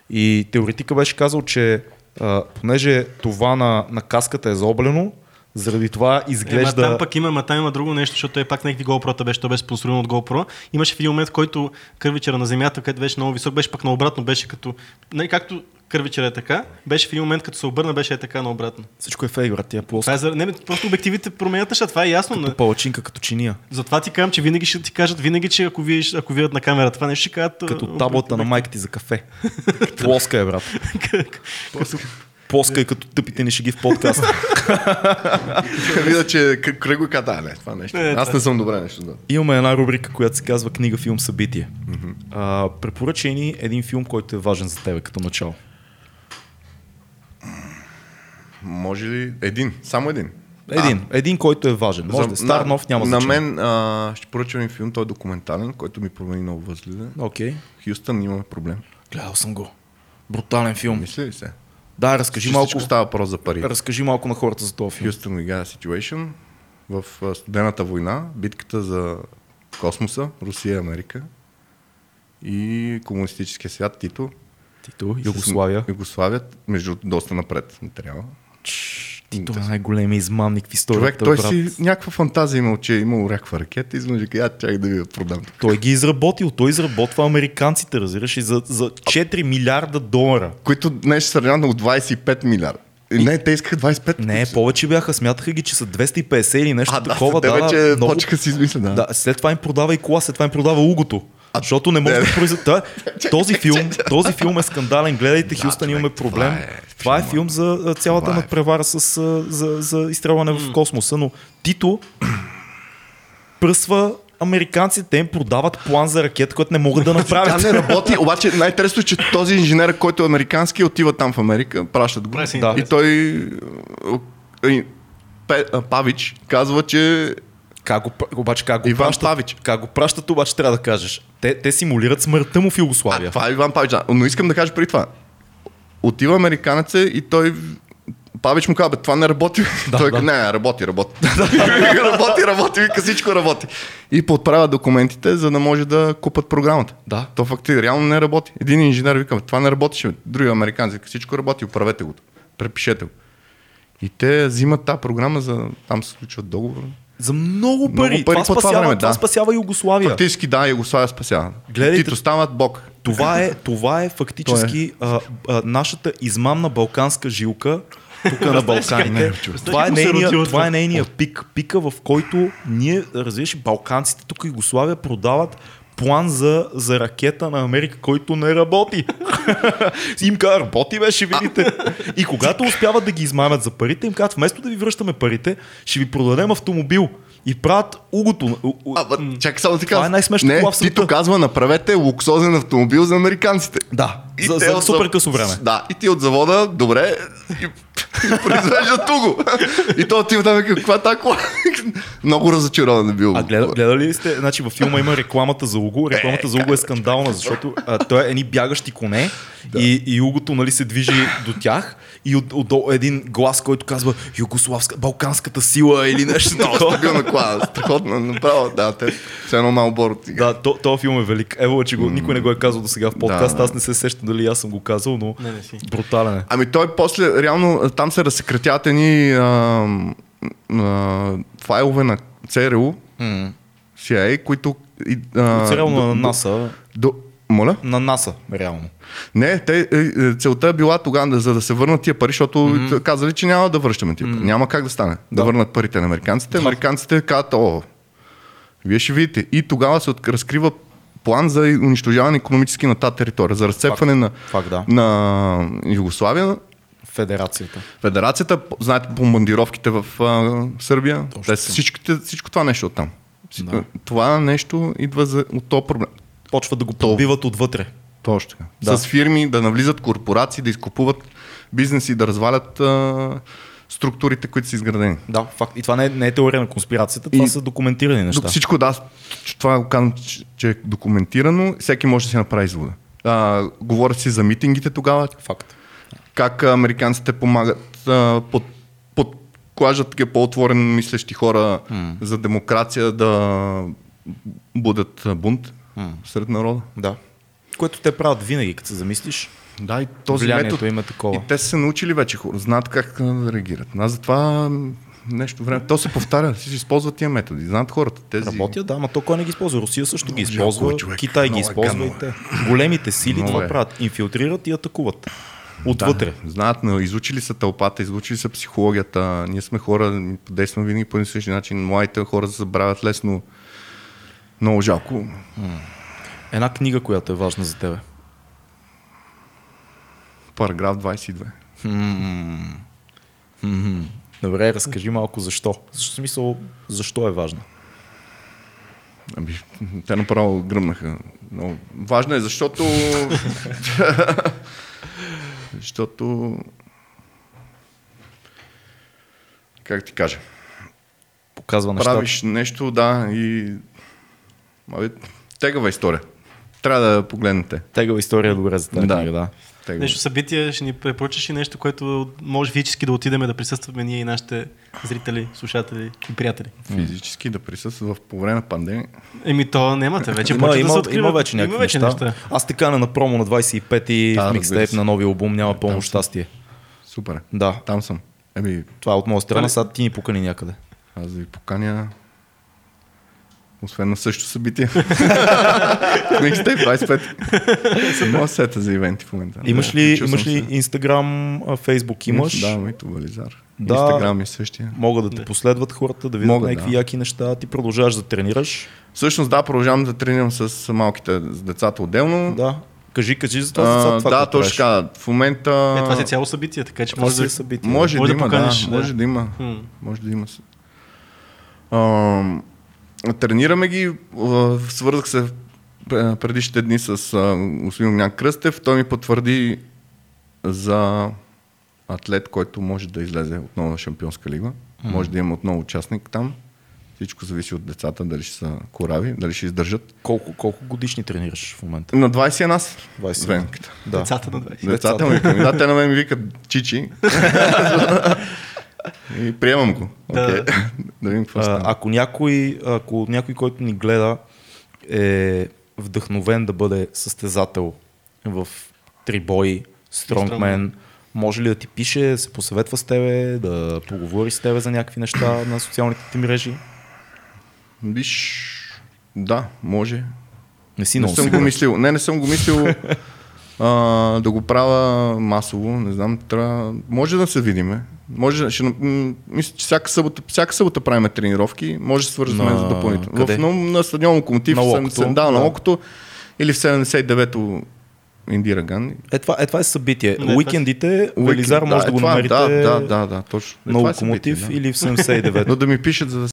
И теоретика беше казал, че а, понеже това на, на каската е заоблено, заради това изглежда...
там пък има, ма там има друго нещо, защото той пак някакви GoPro-та беше, той беше спонсориран от GoPro. Имаше в един момент, в който кървичера на земята, където беше много висок, беше пък наобратно, беше като, нали, както кървичера е така, беше в един момент, като се обърна, беше е така наобратно.
Всичко е фейк, брат, тия плоско.
Това е за... Не, просто обективите променят неща, това е ясно. Не?
Палачинка като чиния.
Затова ти казвам, че винаги ще ти кажат, винаги, че ако видиш, ако видят на камера това нещо, ще кажат...
Като
а,
таблата на майка ти за кафе. Плоска е, брат.
като,
Плоска е като тъпите ни шеги в подкаста.
Видя, че кръг го каза, не, това нещо.
Е,
Аз не съм добре нещо. Да.
Имаме една рубрика, която се казва книга, филм, събитие. А, препоръчай ни един филм, който е важен за тебе като начало.
Може ли един? Само един.
Един. Един, който е важен. Може да е стар, нов, няма
На
значение.
мен а, ще поръчам един филм, той е документален, който ми промени много възгледа.
Окей.
Хюстън имаме проблем.
Гледал съм го. Брутален филм.
Мисли ли се?
Да, разкажи
Че
малко,
става въпрос за пари.
разкажи малко на хората за този филм.
Got a Situation в а, студената война, битката за космоса, Русия и Америка и комунистическия свят Тито.
Тито, Югославия.
Югославия, между доста напред материала.
Тито е най-големия измамник в
Човек,
историята,
той
брат.
си някаква фантазия имал, че е имал някаква ракета, изведнъж каза, чакай да ви я продам.
Той ги е изработил. Той изработва американците, разбираш, и за, за 4 милиарда долара.
Които днес ще са от 25 милиарда. И... Не, те искаха 25.
Не, повече бяха. Смятаха ги, че са 250 или нещо
а, да,
такова.
те
да,
вече
много...
почеха си измисля, да.
Да, след това им продава и кола, след това им продава угото.
А,
защото не може
не,
да
не.
произведе. Този филм, този филм е скандален. Гледайте, Хюстън,
човек,
имаме проблем.
това е
Това е филм за цялата
Това е.
надпревара с, за, за изстрелване в космоса, но Тито пръсва американците, те им продават план за ракета, който не могат да
Тя
направят.
не работи, обаче най-интересно е, че този инженер, който е американски, отива там в Америка, пращат го.
Се
Да.
И той е, Павич казва, че
Как го, обаче как го
Иван
пращат?
Павич.
Как го пращат, обаче трябва да кажеш. Те, те симулират смъртта му в
а,
Югославия.
това е Иван Павич. Да. Но искам да кажа преди това. Отива американеца и той Павич му казва, бе, това не работи.
Да,
той
да.
не, работи, работи. работи, работи, вика, всичко работи. И подправя документите, за да може да купат програмата.
Да.
То факти реално не работи. Един инженер вика, това не работи, други американци вика, всичко работи, оправете го. Препишете го. И те взимат тази програма, за там се случват договор.
За много пари.
пари
това,
по това
спасява,
време,
това
да.
спасява Югославия.
Фактически да, Югославия спасява.
Гледайте-
Тито стават бог.
Това е, това е фактически а, а, нашата измамна балканска жилка тук на Балканите. Това е,
Представете колко се
нейния,
роти от
това е нейния пик. Пика, в който ние, разбираш, балканците тук Югославия продават план за, за ракета на Америка, който не работи. Им казва, работи бе, ще видите. И когато успяват да ги измамят за парите, им казват, вместо да ви връщаме парите, ще ви продадем автомобил. И правят угото. у- у-
А, бе, чакай само ти
Това е най-смешната
Не,
кола в света.
Тито казва, направете луксозен автомобил за американците.
Да,
И
за, за супер късо време.
Да, и ти от завода, добре, и, и произвежда туго. И то отива там и казва, каква е тази кола? Много разочарован е бил.
А гледа, гледали ли сте, значи във филма има рекламата за Уго. Рекламата за Уго е скандална, защото а, той е едни бягащи коне и, и Угото нали, се движи до тях и от, отдолу е един глас, който казва Югославска, балканската сила или нещо
Много стабилна кола, страхотно, направо, да, те, все едно Малбор от сега.
Да, то, този филм е велик. Ево, че го, никой не го е казал до сега в подкаст.
Да.
Аз не се сещам дали аз съм го казал, но
Не, не си.
брутален е.
Ами той после, реално, там се разсекретяват едни а, а, файлове на ЦРУ, CIA, които... И, а, до-
на НАСА.
До, моля?
На НАСА, реално.
Не, те, е, е, целта е била тогава за да се върнат тия пари, защото mm-hmm. казали, че няма да връщаме тия пари. Mm-hmm. Няма как да стане. Да.
Да.
върнат парите на американците. Американците казват, о, вие ще видите. И тогава се разкрива план за унищожаване економически на тази територия, за разцепване на,
Факт, да.
на Югославия.
Федерацията.
Федерацията, знаете, бомбардировките в а, Сърбия,
Точно
те всичките, всичко това нещо оттам.
Да.
Това нещо идва за, от този проблем.
Почват да го подбиват отвътре.
Точно така.
Да.
С фирми да навлизат корпорации, да изкупуват бизнеси, да развалят а, структурите, които са изградени.
Да, факт. И това не е, не е теория на конспирацията, това
И-
са документирани неща.
Всичко да, това го казвам, че, че е документирано, всеки може да си направи извода. А, говорят си за митингите тогава,
Факт.
Как американците помагат а, под, под клажат такива по-отворено мислещи хора
М.
за демокрация да будат бунт
М.
сред народа.
Да. Което те правят винаги, като се замислиш.
Да, и този
Влиянието
метод.
им е такова.
И те са се научили вече хора, знаят как да реагират. Аз затова нещо време. То се повтаря, всички използват тия методи. Знаят хората. Тези...
Работят, да, ама то кой не ги използва? Русия също ги
Много
използва,
жалко е, човек.
Китай ги
е
използва и
гадно,
те. Големите сили
Много
това
е.
правят. Инфилтрират и атакуват. Отвътре.
Да, знаят, но изучили са тълпата, изучили са психологията. Ние сме хора, действаме винаги по един същи начин. Младите хора се забравят лесно. Много жалко.
Една книга, която е важна за тебе.
Параграф 22.
Мгм. Добре, разкажи малко защо. Защо смисъл, защо е важна?
Ами, те направо гръмнаха. Но важно е, защото... защото... Как ти кажа?
Показва нещата.
Правиш нещо, да, и... Абе, тегава история. Трябва да погледнете.
Тегава история е добре за тази
Да.
книга, да.
Тегава.
Нещо събитие, ще ни препоръчаш и нещо, което може физически да отидем да присъстваме ние и нашите зрители, слушатели и приятели.
Физически да присъства в по време на пандемия.
Еми то нямате, вече
има,
почва да
има,
се откриват.
има вече някакви неща. Аз те кана на промо на 25-ти
Да,
микстейп на новия албум Няма пълно щастие.
Супер.
Да,
Там съм. Еми,
това е от моя страна, сега ти ни покани някъде.
аз да ви поканя освен на същото събитие. Микстейп 25. Има сета за ивенти в момента.
Имаш
Да,
ли,
включил
имаш ли. Инстаграм, Фейсбук имаш?
Да, моето Вализар.
Да.
Инстаграм е същия.
Могат да те
Да.
последват хората, да видят някакви
да.
яки неща. Ти продължаваш да тренираш.
Всъщност да, продължавам да тренирам с малките, с децата отделно.
Да. Кажи, кажи за това.
А,
за това
да, точно така. В момента...
Е, това си е цяло събитие, така че може да...
събитие.
Може,
Може
да,
да
има, да,
да.
може да има. Може да има. Тренираме ги. Свързах се предишните дни с господин Огнян Кръстев. Той ми потвърди за атлет, който може да излезе отново на Шампионска лига. Може да има отново участник там. Всичко зависи от децата, дали ще са корави, дали ще издържат.
Колко, колко годишни тренираш в момента?
На 20 е нас.
20
Венката.
Да.
Децата на 20.
Децата ми викат. Да, те на мен ми викат чичи. И приемам го.
Да.
Окей. да видим какво
А, ако, някой, ако някой, който ни гледа, е вдъхновен да бъде състезател в трибой, стронгмен, може ли да ти пише, да се посъветва с тебе, да поговори с тебе за някакви неща на социалните ти мрежи?
Виж, да, може.
Не си
Не съм го
сигурен.
мислил. Не, не съм го мислил а, да го правя масово. Не знам, трябва... Може да се видиме. Може, ще, м- мисля, че всяка събота, всяка събота правим тренировки. Може да
На-
за допълнително.
къде?
В, на, на стадион Локомотив,
На Локото,
70, да, на
да.
Локото. Или в 79-то Индира Ганди.
Е, това е, това е събитие.
Не,
Уикендите, Велизар
Уикенд,
може да,
е
го
това,
намерите
Да, да, да, да, точно. Е,
на
е
Локомотив
събитие, да.
или в 79.
Но да ми пишат за да